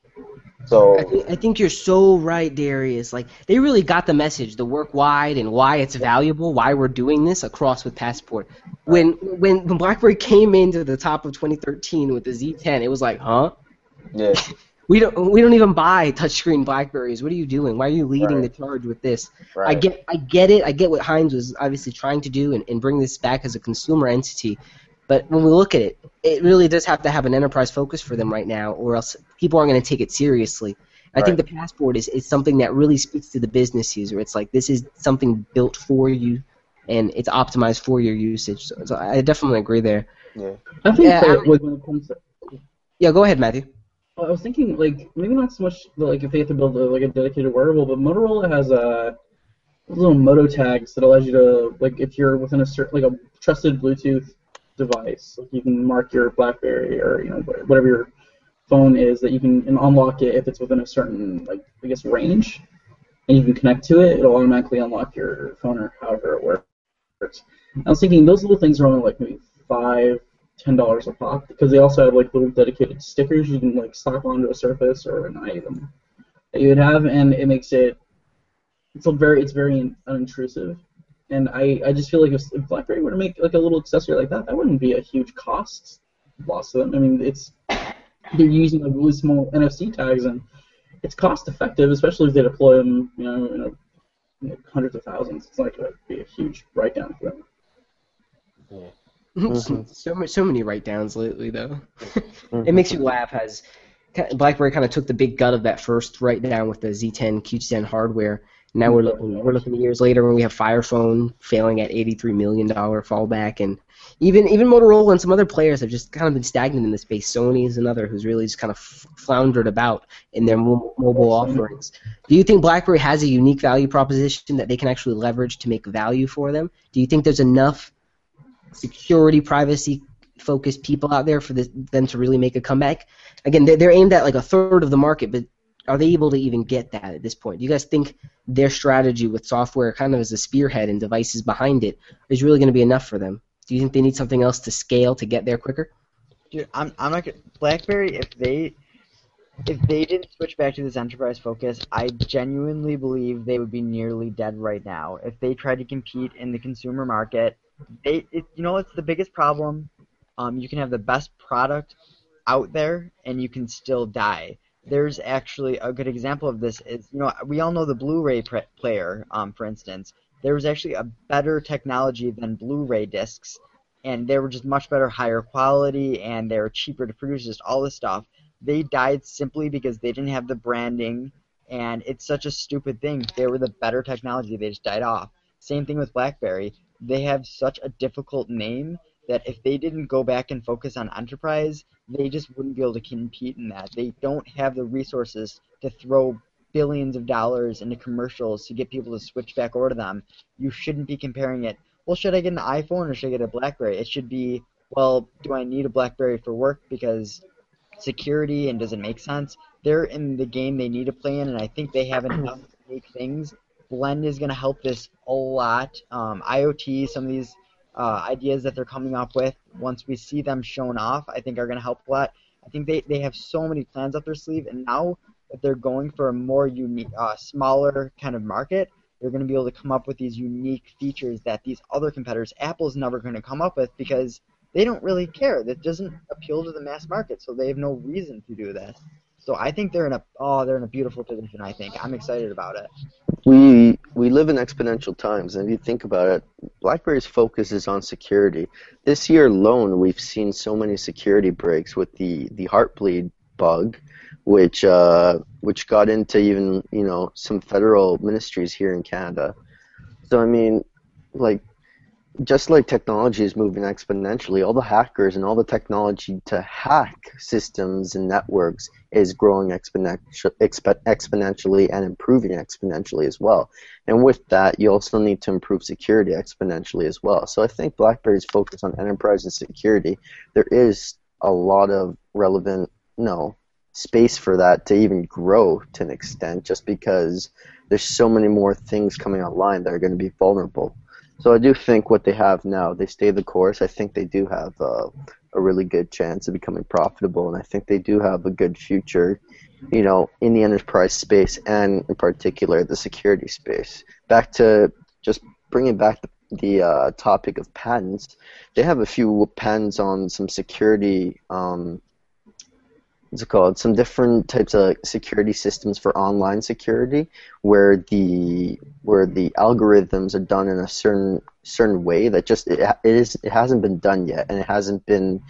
So I, th- I, think you're so right, Darius. Like they really got the message, the work wide and why it's valuable, why we're doing this across with Passport. When when when BlackBerry came into the top of 2013 with the Z10, it was like, huh? Yeah. we don't we don't even buy touchscreen Blackberries. What are you doing? Why are you leading right. the charge with this? Right. I get I get it. I get what Heins was obviously trying to do and, and bring this back as a consumer entity. But when we look at it, it really does have to have an enterprise focus for them right now, or else people aren't going to take it seriously. I right. think the passport is, is something that really speaks to the business user. It's like this is something built for you, and it's optimized for your usage. So, so I definitely agree there. Yeah. I think Yeah, that I- like, when it comes to Yeah, go ahead, Matthew. Well, I was thinking like maybe not so much like if they have to build a, like a dedicated wearable, but Motorola has uh, a little Moto tags that allows you to like if you're within a certain like a trusted Bluetooth device, like you can mark your BlackBerry or you know whatever your phone is that you can unlock it if it's within a certain like I guess range, and you can connect to it. It'll automatically unlock your phone or however it works. I was thinking those little things are only like maybe five ten dollars a pop because they also have like little dedicated stickers you can like slap onto a surface or an item that you would have, and it makes it it's very it's very unintrusive. And I, I just feel like if, if BlackBerry were to make like a little accessory like that, that wouldn't be a huge cost loss to them. I mean, it's they're using like really small NFC tags, and it's cost effective, especially if they deploy them, you know, in, a, hundreds of thousands. It's like a, be a huge write down for them. Mhm. so much, so many write downs lately though. It makes you laugh as BlackBerry kind of took the big gut of that first write down with the Z10 Q10 hardware. Now we're looking we're looking years later when we have Fire Phone failing at 83 million dollar fallback, and even even Motorola and some other players have just kind of been stagnant in the space. Sony is another who's really just kind of floundered about in their mo- mobile offerings. Do you think BlackBerry has a unique value proposition that they can actually leverage to make value for them? Do you think there's enough security, privacy focused people out there for them to really make a comeback? Again, they're, they're aimed at like a third of the market, but are they able to even get that at this point? Do you guys think their strategy with software kind of as a spearhead and devices behind it is really going to be enough for them? Do you think they need something else to scale to get there quicker? Dude, I'm I'm not BlackBerry if they if they didn't switch back to this enterprise focus, I genuinely believe they would be nearly dead right now. If they tried to compete in the consumer market, they it, you know it's the biggest problem. Um, you can have the best product out there and you can still die. There's actually a good example of this is you know we all know the Blu-ray pre- player um, for instance. There was actually a better technology than Blu-ray discs and they were just much better, higher quality, and they were cheaper to produce. Just all this stuff. They died simply because they didn't have the branding, and it's such a stupid thing. They were the better technology. They just died off. Same thing with BlackBerry. They have such a difficult name that if they didn't go back and focus on enterprise, they just wouldn't be able to compete in that. They don't have the resources to throw billions of dollars into commercials to get people to switch back over to them. You shouldn't be comparing it well, should I get an iPhone or should I get a BlackBerry? It should be, well, do I need a BlackBerry for work because security and does it make sense? They're in the game they need to play in, and I think they have enough unique things. Blend is going to help this a lot. Um, IoT, some of these uh, ideas that they're coming up with, once we see them shown off, I think are going to help a lot. I think they, they have so many plans up their sleeve, and now that they're going for a more unique, uh, smaller kind of market, they're going to be able to come up with these unique features that these other competitors, Apple's never going to come up with because they don't really care. That doesn't appeal to the mass market, so they have no reason to do this. So I think they're in a oh they're in a beautiful position. I think I'm excited about it. we we live in exponential times, and if you think about it, BlackBerry's focus is on security. This year alone, we've seen so many security breaks with the the Heartbleed bug, which uh, which got into even you know some federal ministries here in Canada. So I mean, like just like technology is moving exponentially, all the hackers and all the technology to hack systems and networks is growing exponential, exponentially and improving exponentially as well. And with that, you also need to improve security exponentially as well. So I think BlackBerry's focus on enterprise and security, there is a lot of relevant, no, space for that to even grow to an extent, just because there's so many more things coming online that are going to be vulnerable. So I do think what they have now, they stay the course. I think they do have uh, a really good chance of becoming profitable, and I think they do have a good future, you know, in the enterprise space and in particular the security space. Back to just bringing back the, the uh, topic of patents, they have a few patents on some security. Um, what's it called? Some different types of security systems for online security, where the where the algorithms are done in a certain certain way that just it, it is it hasn't been done yet and it hasn't been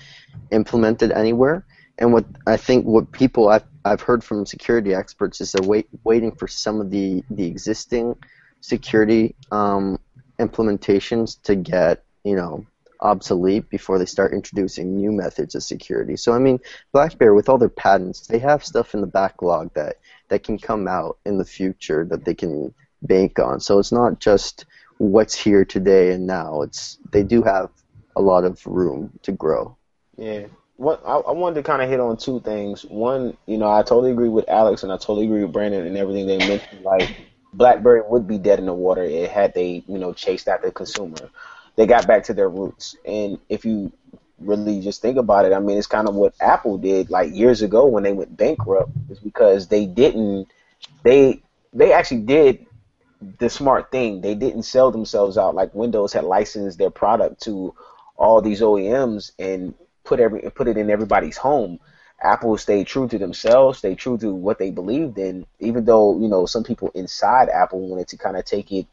implemented anywhere. And what I think what people I've I've heard from security experts is they're wait, waiting for some of the the existing security um, implementations to get you know obsolete before they start introducing new methods of security. So I mean, BlackBerry with all their patents, they have stuff in the backlog that that can come out in the future that they can bank on. So it's not just what's here today and now. It's they do have a lot of room to grow. Yeah. What I, I wanted to kind of hit on two things. One, you know, I totally agree with Alex and I totally agree with Brandon and everything they mentioned. Like BlackBerry would be dead in the water had they, you know, chased after the consumer. They got back to their roots. And if you really just think about it, I mean, it's kind of what Apple did like years ago when they went bankrupt, is because they didn't, they they actually did the smart thing. They didn't sell themselves out like Windows had licensed their product to all these OEMs and put every put it in everybody's home. Apple stayed true to themselves, stayed true to what they believed in, even though you know some people inside Apple wanted to kind of take it,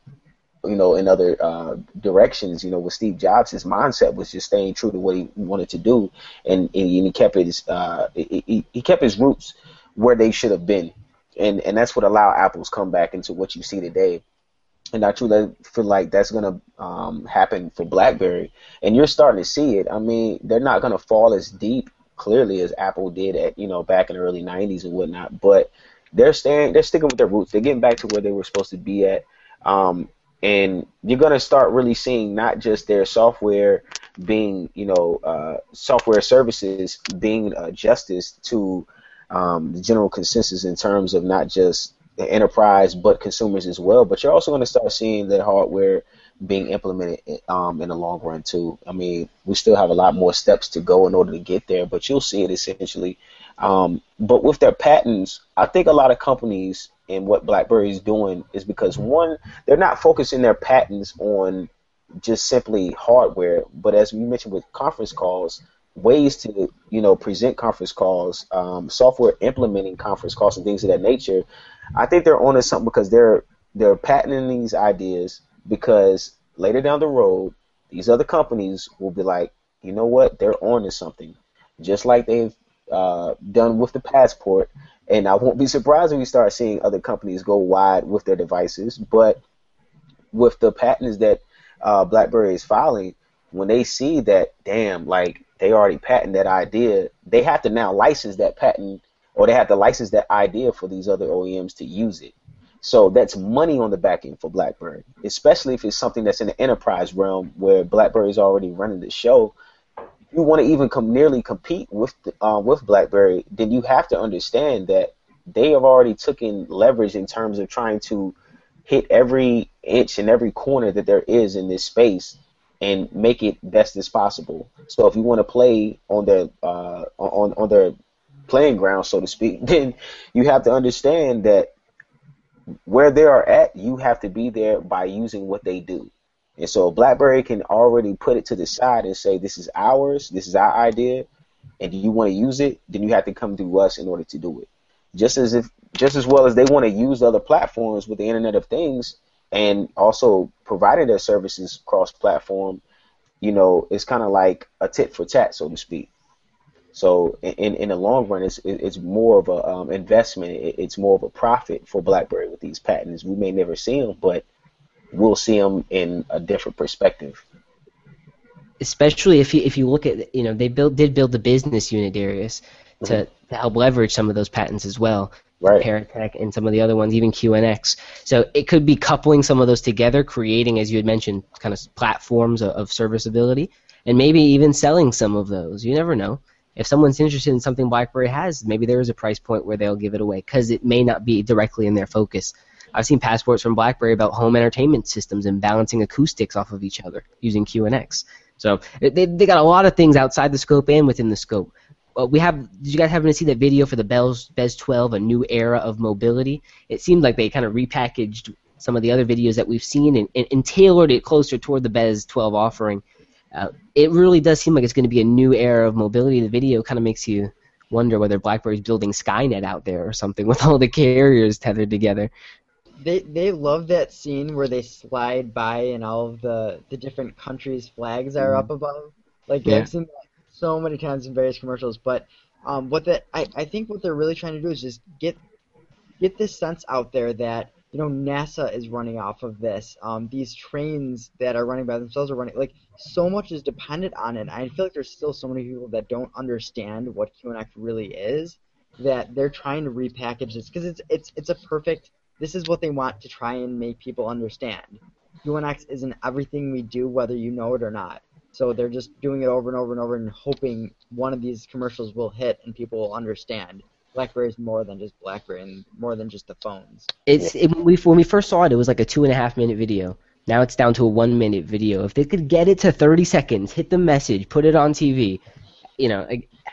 you know, in other uh, directions. You know, with Steve Jobs, his mindset was just staying true to what he wanted to do, and, and he kept his uh, he, he kept his roots where they should have been, and and that's what allowed Apple's come back into what you see today. And I truly feel like that's gonna um, happen for BlackBerry, and you're starting to see it. I mean, they're not gonna fall as deep clearly as Apple did at you know back in the early '90s and whatnot. But they're staying, they're sticking with their roots. They're getting back to where they were supposed to be at. Um, and you're gonna start really seeing not just their software being, you know, uh, software services being uh, justice to um, the general consensus in terms of not just the enterprise but consumers as well. But you're also going to start seeing the hardware being implemented um, in the long run too. I mean, we still have a lot more steps to go in order to get there, but you'll see it essentially. Um, but with their patents, I think a lot of companies and what BlackBerry is doing is because one, they're not focusing their patents on just simply hardware, but as we mentioned with conference calls, ways to you know present conference calls, um, software implementing conference calls, and things of that nature. I think they're onto something because they're they're patenting these ideas because later down the road, these other companies will be like, you know what, they're on to something, just like they've uh, done with the passport. And I won't be surprised if we start seeing other companies go wide with their devices. But with the patents that uh, BlackBerry is filing, when they see that, damn, like they already patent that idea, they have to now license that patent or they have to license that idea for these other OEMs to use it. So that's money on the back end for BlackBerry, especially if it's something that's in the enterprise realm where BlackBerry is already running the show. You want to even come nearly compete with uh, with BlackBerry, then you have to understand that they have already taken leverage in terms of trying to hit every inch and every corner that there is in this space and make it best as possible. So if you want to play on their uh, on on their playing ground, so to speak, then you have to understand that where they are at, you have to be there by using what they do. And so BlackBerry can already put it to the side and say, this is ours, this is our idea, and do you want to use it? Then you have to come to us in order to do it. Just as if, just as well as they want to use other platforms with the Internet of Things and also providing their services cross-platform, you know, it's kind of like a tit for tat, so to speak. So in in the long run, it's it's more of a um, investment. It's more of a profit for BlackBerry with these patents. We may never see them, but we'll see them in a different perspective. Especially if you if you look at you know they build did build the business unit Darius to, mm-hmm. to help leverage some of those patents as well. Right. Paratek and some of the other ones, even QNX. So it could be coupling some of those together, creating, as you had mentioned, kind of platforms of, of serviceability, and maybe even selling some of those. You never know if someone's interested in something BlackBerry has, maybe there is a price point where they'll give it away because it may not be directly in their focus. I've seen passports from BlackBerry about home entertainment systems and balancing acoustics off of each other using QNX. So they they got a lot of things outside the scope and within the scope. Well, we have. Did you guys happen to see that video for the BES BES 12, a new era of mobility? It seemed like they kind of repackaged some of the other videos that we've seen and, and, and tailored it closer toward the BES 12 offering. Uh, it really does seem like it's going to be a new era of mobility. The video kind of makes you wonder whether BlackBerry's building Skynet out there or something with all the carriers tethered together. They they love that scene where they slide by and all of the the different countries' flags are mm-hmm. up above. Like yeah. I've seen that so many times in various commercials. But um, what that I, I think what they're really trying to do is just get get this sense out there that you know NASA is running off of this. Um, these trains that are running by themselves are running like so much is dependent on it. I feel like there's still so many people that don't understand what QNX really is that they're trying to repackage this because it's it's it's a perfect. This is what they want to try and make people understand. QNX isn't everything we do, whether you know it or not. So they're just doing it over and over and over and hoping one of these commercials will hit and people will understand. BlackBerry is more than just BlackBerry and more than just the phones. It's it, when we when we first saw it, it was like a two and a half minute video. Now it's down to a one minute video. If they could get it to 30 seconds, hit the message, put it on TV, you know,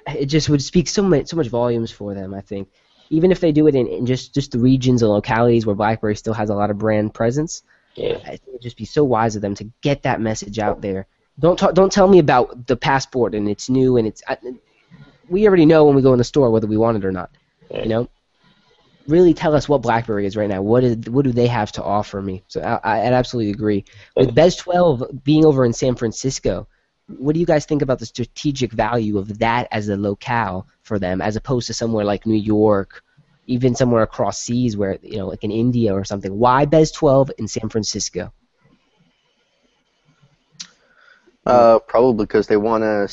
it just would speak so much so much volumes for them. I think, even if they do it in, in just just the regions and localities where BlackBerry still has a lot of brand presence, yeah. it would just be so wise of them to get that message out there. Don't talk, don't tell me about the passport and it's new and it's we already know when we go in the store whether we want it or not. You know, really tell us what BlackBerry is right now. What is what do they have to offer me? So I, I absolutely agree. With BES 12 being over in San Francisco, what do you guys think about the strategic value of that as a locale for them, as opposed to somewhere like New York, even somewhere across seas where you know, like in India or something? Why BES 12 in San Francisco? Uh, probably because they want to.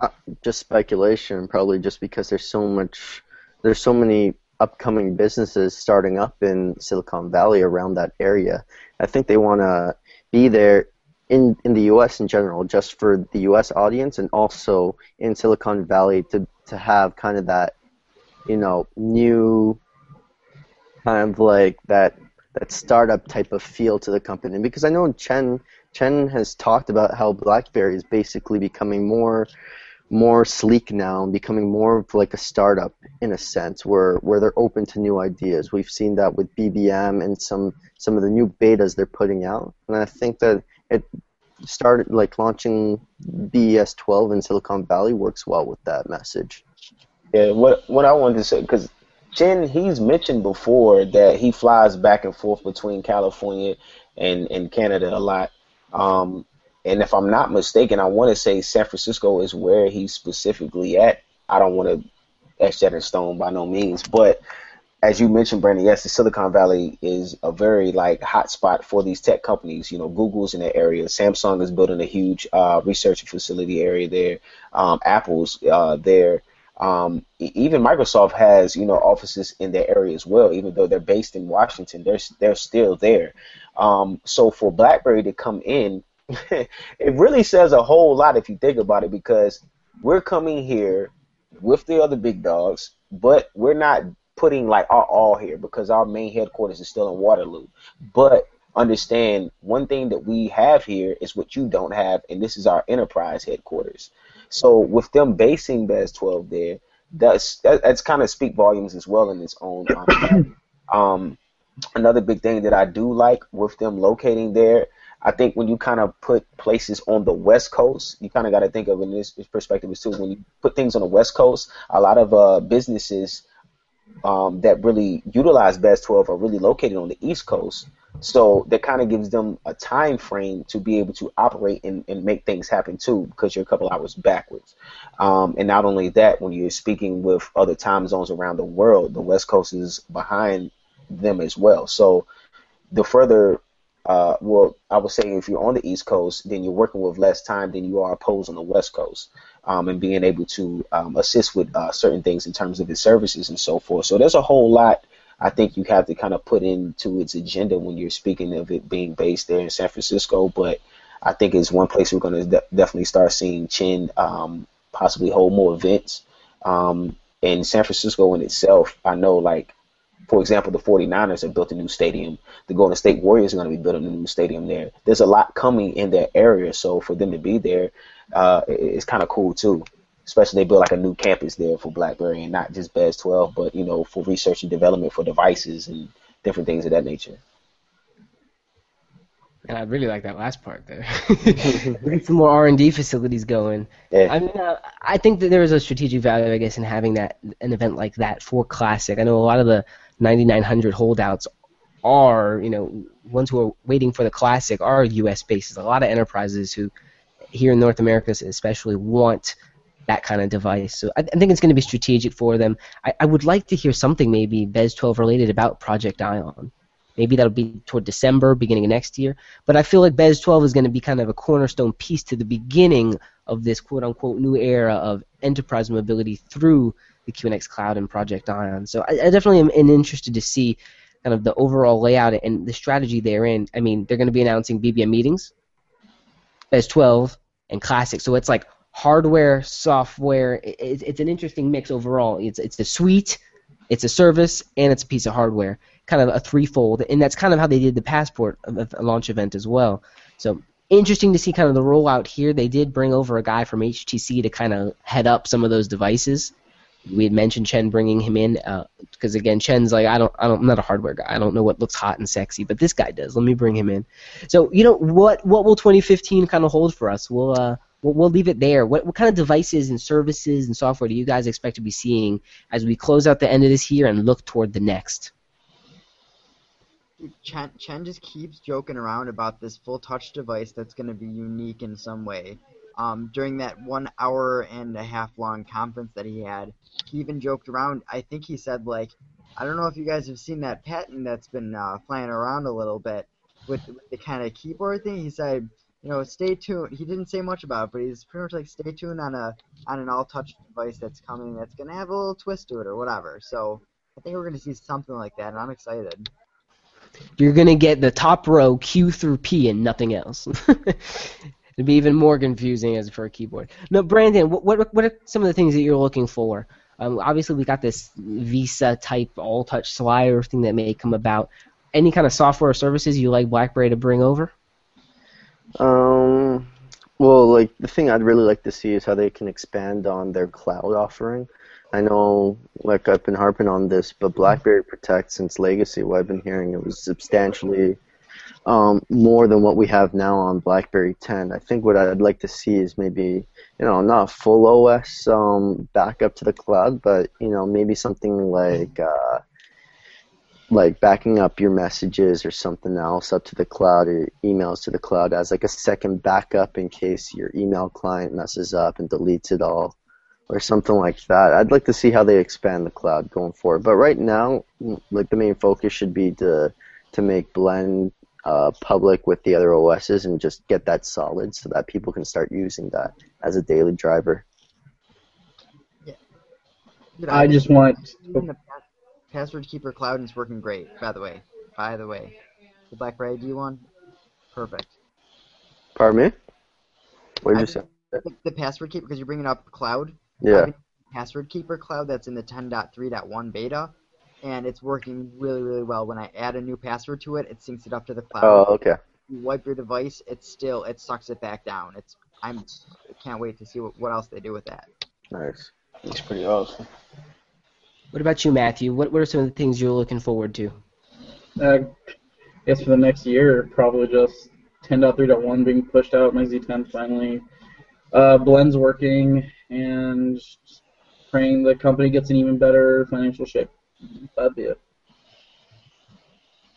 Uh, just speculation. Probably just because there's so much. There's so many upcoming businesses starting up in Silicon Valley around that area. I think they want to be there in in the U.S. in general, just for the U.S. audience, and also in Silicon Valley to to have kind of that, you know, new kind of like that that startup type of feel to the company. Because I know Chen Chen has talked about how BlackBerry is basically becoming more more sleek now and becoming more of like a startup in a sense where where they're open to new ideas. We've seen that with BBM and some some of the new betas they're putting out. And I think that it started like launching BES 12 in Silicon Valley works well with that message. Yeah, what what I wanted to say because Chen he's mentioned before that he flies back and forth between California and and Canada a lot. Um, and if I'm not mistaken, I want to say San Francisco is where he's specifically at. I don't want to etch that in stone by no means, but as you mentioned, Brandon, yes, the Silicon Valley is a very like hot spot for these tech companies. You know, Google's in that area. Samsung is building a huge uh, research facility area there. Um, Apple's uh, there. Um, even Microsoft has you know offices in that area as well. Even though they're based in Washington, they're they're still there. Um, so for BlackBerry to come in, it really says a whole lot if you think about it because we're coming here with the other big dogs, but we're not putting like our all here because our main headquarters is still in Waterloo. But understand one thing that we have here is what you don't have, and this is our enterprise headquarters. So with them basing BES 12 there, that's that, that's kind of speak volumes as well in its own. Um, um, another big thing that I do like with them locating there I think when you kind of put places on the West Coast, you kind of got to think of it in this perspective is too. When you put things on the West Coast, a lot of uh, businesses um, that really utilize BES 12 are really located on the East Coast. So that kind of gives them a time frame to be able to operate and, and make things happen too, because you're a couple hours backwards. Um, and not only that, when you're speaking with other time zones around the world, the West Coast is behind them as well. So the further uh, well, I would say if you're on the East Coast, then you're working with less time than you are opposed on the West Coast, um, and being able to um, assist with uh, certain things in terms of its services and so forth. So there's a whole lot I think you have to kind of put into its agenda when you're speaking of it being based there in San Francisco. But I think it's one place we're going to de- definitely start seeing Chen um, possibly hold more events. Um, in San Francisco in itself, I know like for example, the 49ers have built a new stadium. The Golden State Warriors are going to be building a new stadium there. There's a lot coming in that area, so for them to be there, uh, it's kind of cool too. Especially they built like a new campus there for BlackBerry and not just BES 12, but you know for research and development for devices and different things of that nature. And I really like that last part there. Get some more R and D facilities going. Yeah. I mean, uh, I think that there is a strategic value, I guess, in having that an event like that for Classic. I know a lot of the 9900 holdouts are, you know, ones who are waiting for the Classic are U.S. bases. A lot of enterprises who, here in North America especially, want that kind of device. So I, I think it's going to be strategic for them. I, I would like to hear something maybe BES 12 related about Project Ion. Maybe that'll be toward December, beginning of next year. But I feel like BES 12 is going to be kind of a cornerstone piece to the beginning of this quote unquote new era of enterprise mobility through the QNX Cloud and Project Ion. So I, I definitely am, interested to see kind of the overall layout and the strategy therein. I mean, they're going to be announcing BBM meetings, as 12, and Classic. So it's like hardware, software. It, it's an interesting mix overall. It's it's a suite, it's a service, and it's a piece of hardware. Kind of a threefold, and that's kind of how they did the Passport launch event as well. So interesting to see kind of the rollout here. They did bring over a guy from HTC to kind of head up some of those devices we had mentioned Chen bringing him in because uh, again, Chen's like I don't, I don't, I'm not a hardware guy. I don't know what looks hot and sexy, but this guy does. Let me bring him in. So you know what, what will 2015 kind of hold for us? Will uh, we'll, we'll leave it there. What, what kind of devices and services and software do you guys expect to be seeing as we close out the end of this year and look toward the next? Chen, Chen just keeps joking around about this full touch device that's going to be unique in some way. Um, during that one hour and a half long conference that he had, he even joked around. I think he said like, I don't know if you guys have seen that patent that's been uh, flying around a little bit with, with the kind of keyboard thing. He said, you know, stay tuned. He didn't say much about it, but he's pretty much like, stay tuned on a on an all touch device that's coming that's gonna have a little twist to it or whatever. So I think we're gonna see something like that, and I'm excited. You're gonna get the top row Q through P and nothing else. It'd be even more confusing as for a keyboard. No, Brandon, what what, what are some of the things that you're looking for? Um, obviously, we got this Visa type all touch slider thing that may come about. Any kind of software or services you like BlackBerry to bring over? Um, well, like the thing I'd really like to see is how they can expand on their cloud offering. I know, like I've been harping on this, but BlackBerry Protect since Legacy, what I've been hearing, it was substantially um, more than what we have now on BlackBerry 10. I think what I'd like to see is maybe, you know, not full OS um, backup to the cloud, but you know, maybe something like uh, like backing up your messages or something else up to the cloud or emails to the cloud as like a second backup in case your email client messes up and deletes it all or something like that. I'd like to see how they expand the cloud going forward. But right now, like the main focus should be to to make Blend uh, public with the other OSs and just get that solid so that people can start using that as a daily driver. Dude, I just want. Even the password keeper cloud is working great. By the way, by the way, the BlackBerry ID one, perfect. Pardon me? What did I you say? The, the password keeper because you're bringing up cloud. Yeah. I've been using Password keeper cloud that's in the 10.3.1 beta, and it's working really really well. When I add a new password to it, it syncs it up to the cloud. Oh, okay. You wipe your device, it still it sucks it back down. It's I'm I can't wait to see what, what else they do with that. Nice. It's pretty awesome. What about you, Matthew? What what are some of the things you're looking forward to? Uh, I guess for the next year, probably just 10.3.1 being pushed out, my Z10 finally. Uh, blends working, and praying the company gets in even better financial shape. That'd be it.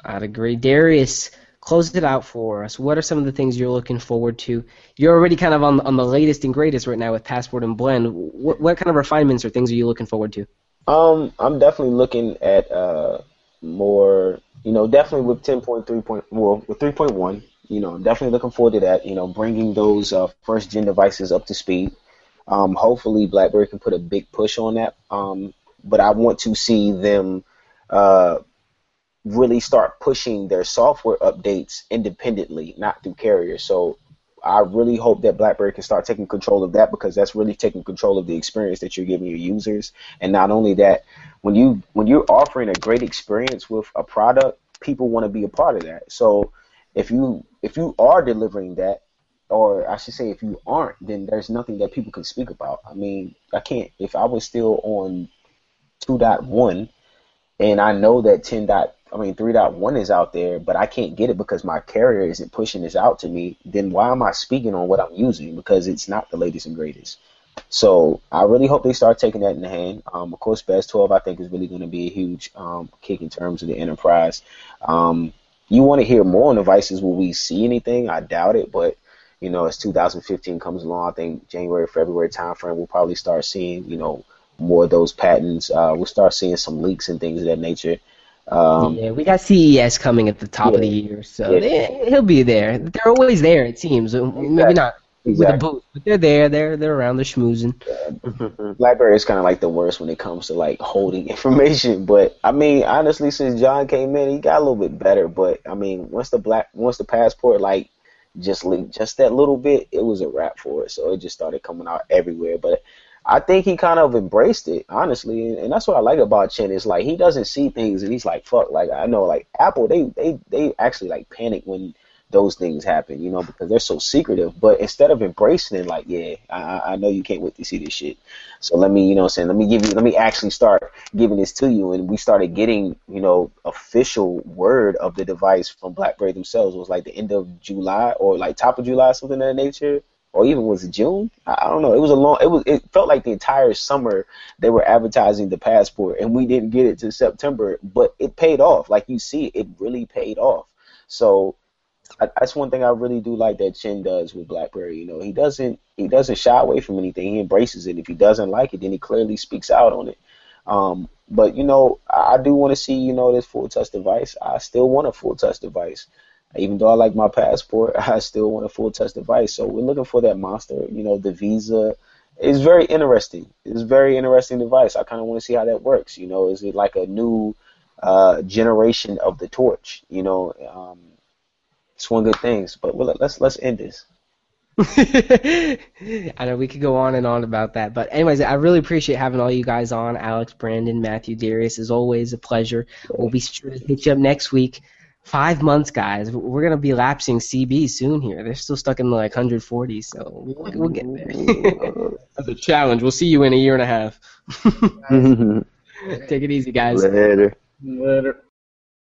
I'd agree. Darius, close it out for us. What are some of the things you're looking forward to? You're already kind of on on the latest and greatest right now with Passport and Blend. What what kind of refinements or things are you looking forward to? Um, I'm definitely looking at uh more, you know, definitely with 10.3 point, well, with 3.1, you know, definitely looking forward to that. You know, bringing those uh, first gen devices up to speed. Um, hopefully, BlackBerry can put a big push on that. Um, but I want to see them uh, really start pushing their software updates independently, not through carriers. So I really hope that BlackBerry can start taking control of that because that's really taking control of the experience that you're giving your users. And not only that, when you when you're offering a great experience with a product, people want to be a part of that. So if you if you are delivering that, or I should say if you aren't, then there's nothing that people can speak about. I mean, I can't if I was still on 2.1 and I know that 10. Dot, I mean 3.1 is out there, but I can't get it because my carrier isn't pushing this out to me, then why am I speaking on what I'm using because it's not the latest and greatest. So I really hope they start taking that in the hand. Um, of course, BES 12 I think is really going to be a huge um, kick in terms of the enterprise. Um, you want to hear more on devices? Will we see anything? I doubt it, but you know, as 2015 comes along, I think January, February timeframe, we'll probably start seeing you know more of those patents. Uh, we'll start seeing some leaks and things of that nature. Um, yeah, we got CES coming at the top of the year, so Yeah. they, he'll be there. They're always there, it seems. Uh, Maybe not with a exactly. booth, but they're there. They're they're around. They're schmoozing. BlackBerry is kind of like the worst when it comes to like holding information. But I mean, honestly, since John came in, he got a little bit better. But I mean, once the black, once the passport like just leaked just that little bit, it was a wrap for it. So it just started coming out everywhere. But I think he kind of embraced it, honestly, and, that's what I like about Chen. Is like he doesn't see things, and he's like, "Fuck!" Like I know, like Apple, they they they actually like panic when those things happen, you know, because they're so secretive. But instead of embracing it, like, yeah, I, I- know you can't wait to see this shit. So let me, you know, I'm saying, let me give you, let me actually start giving this to you. And we started getting, you know, official word of the device from BlackBerry themselves. It was like the end of July or like top of July, something of that nature, or even was it June? I don't know. It was a long. It was. It felt like the entire summer they were advertising the passport, and we didn't get it to September, but it paid off. Like you see, it really paid off. So I, that's one thing I really do like that Chen does with BlackBerry. You know, he doesn't he doesn't shy away from anything. He embraces it. If he doesn't like it, then he clearly speaks out on it. Um, but you know, I do want to see you know this full touch device. I still want a full touch device. Even though I like my passport, I still want a full touch device. So we're looking for that monster. You know, the Venice is very interesting. It's very interesting device. I kind of want to see how that works. You know, is it like a new uh, generation of the torch? You know, um, it's one good things. But well, let's let's end this. I know we could go on and on about that, but anyways, I really appreciate having all you guys on. Alex, Brandon, Matthew, Darius is always a pleasure. We'll be sure to hit you up next week. Five months, guys. We're gonna be lapsing CB soon here. They're still stuck in the like 140, so we'll, we'll get there. That's a challenge. We'll see you in a year and a half. Mm-hmm. Take it easy, guys. Later. Later.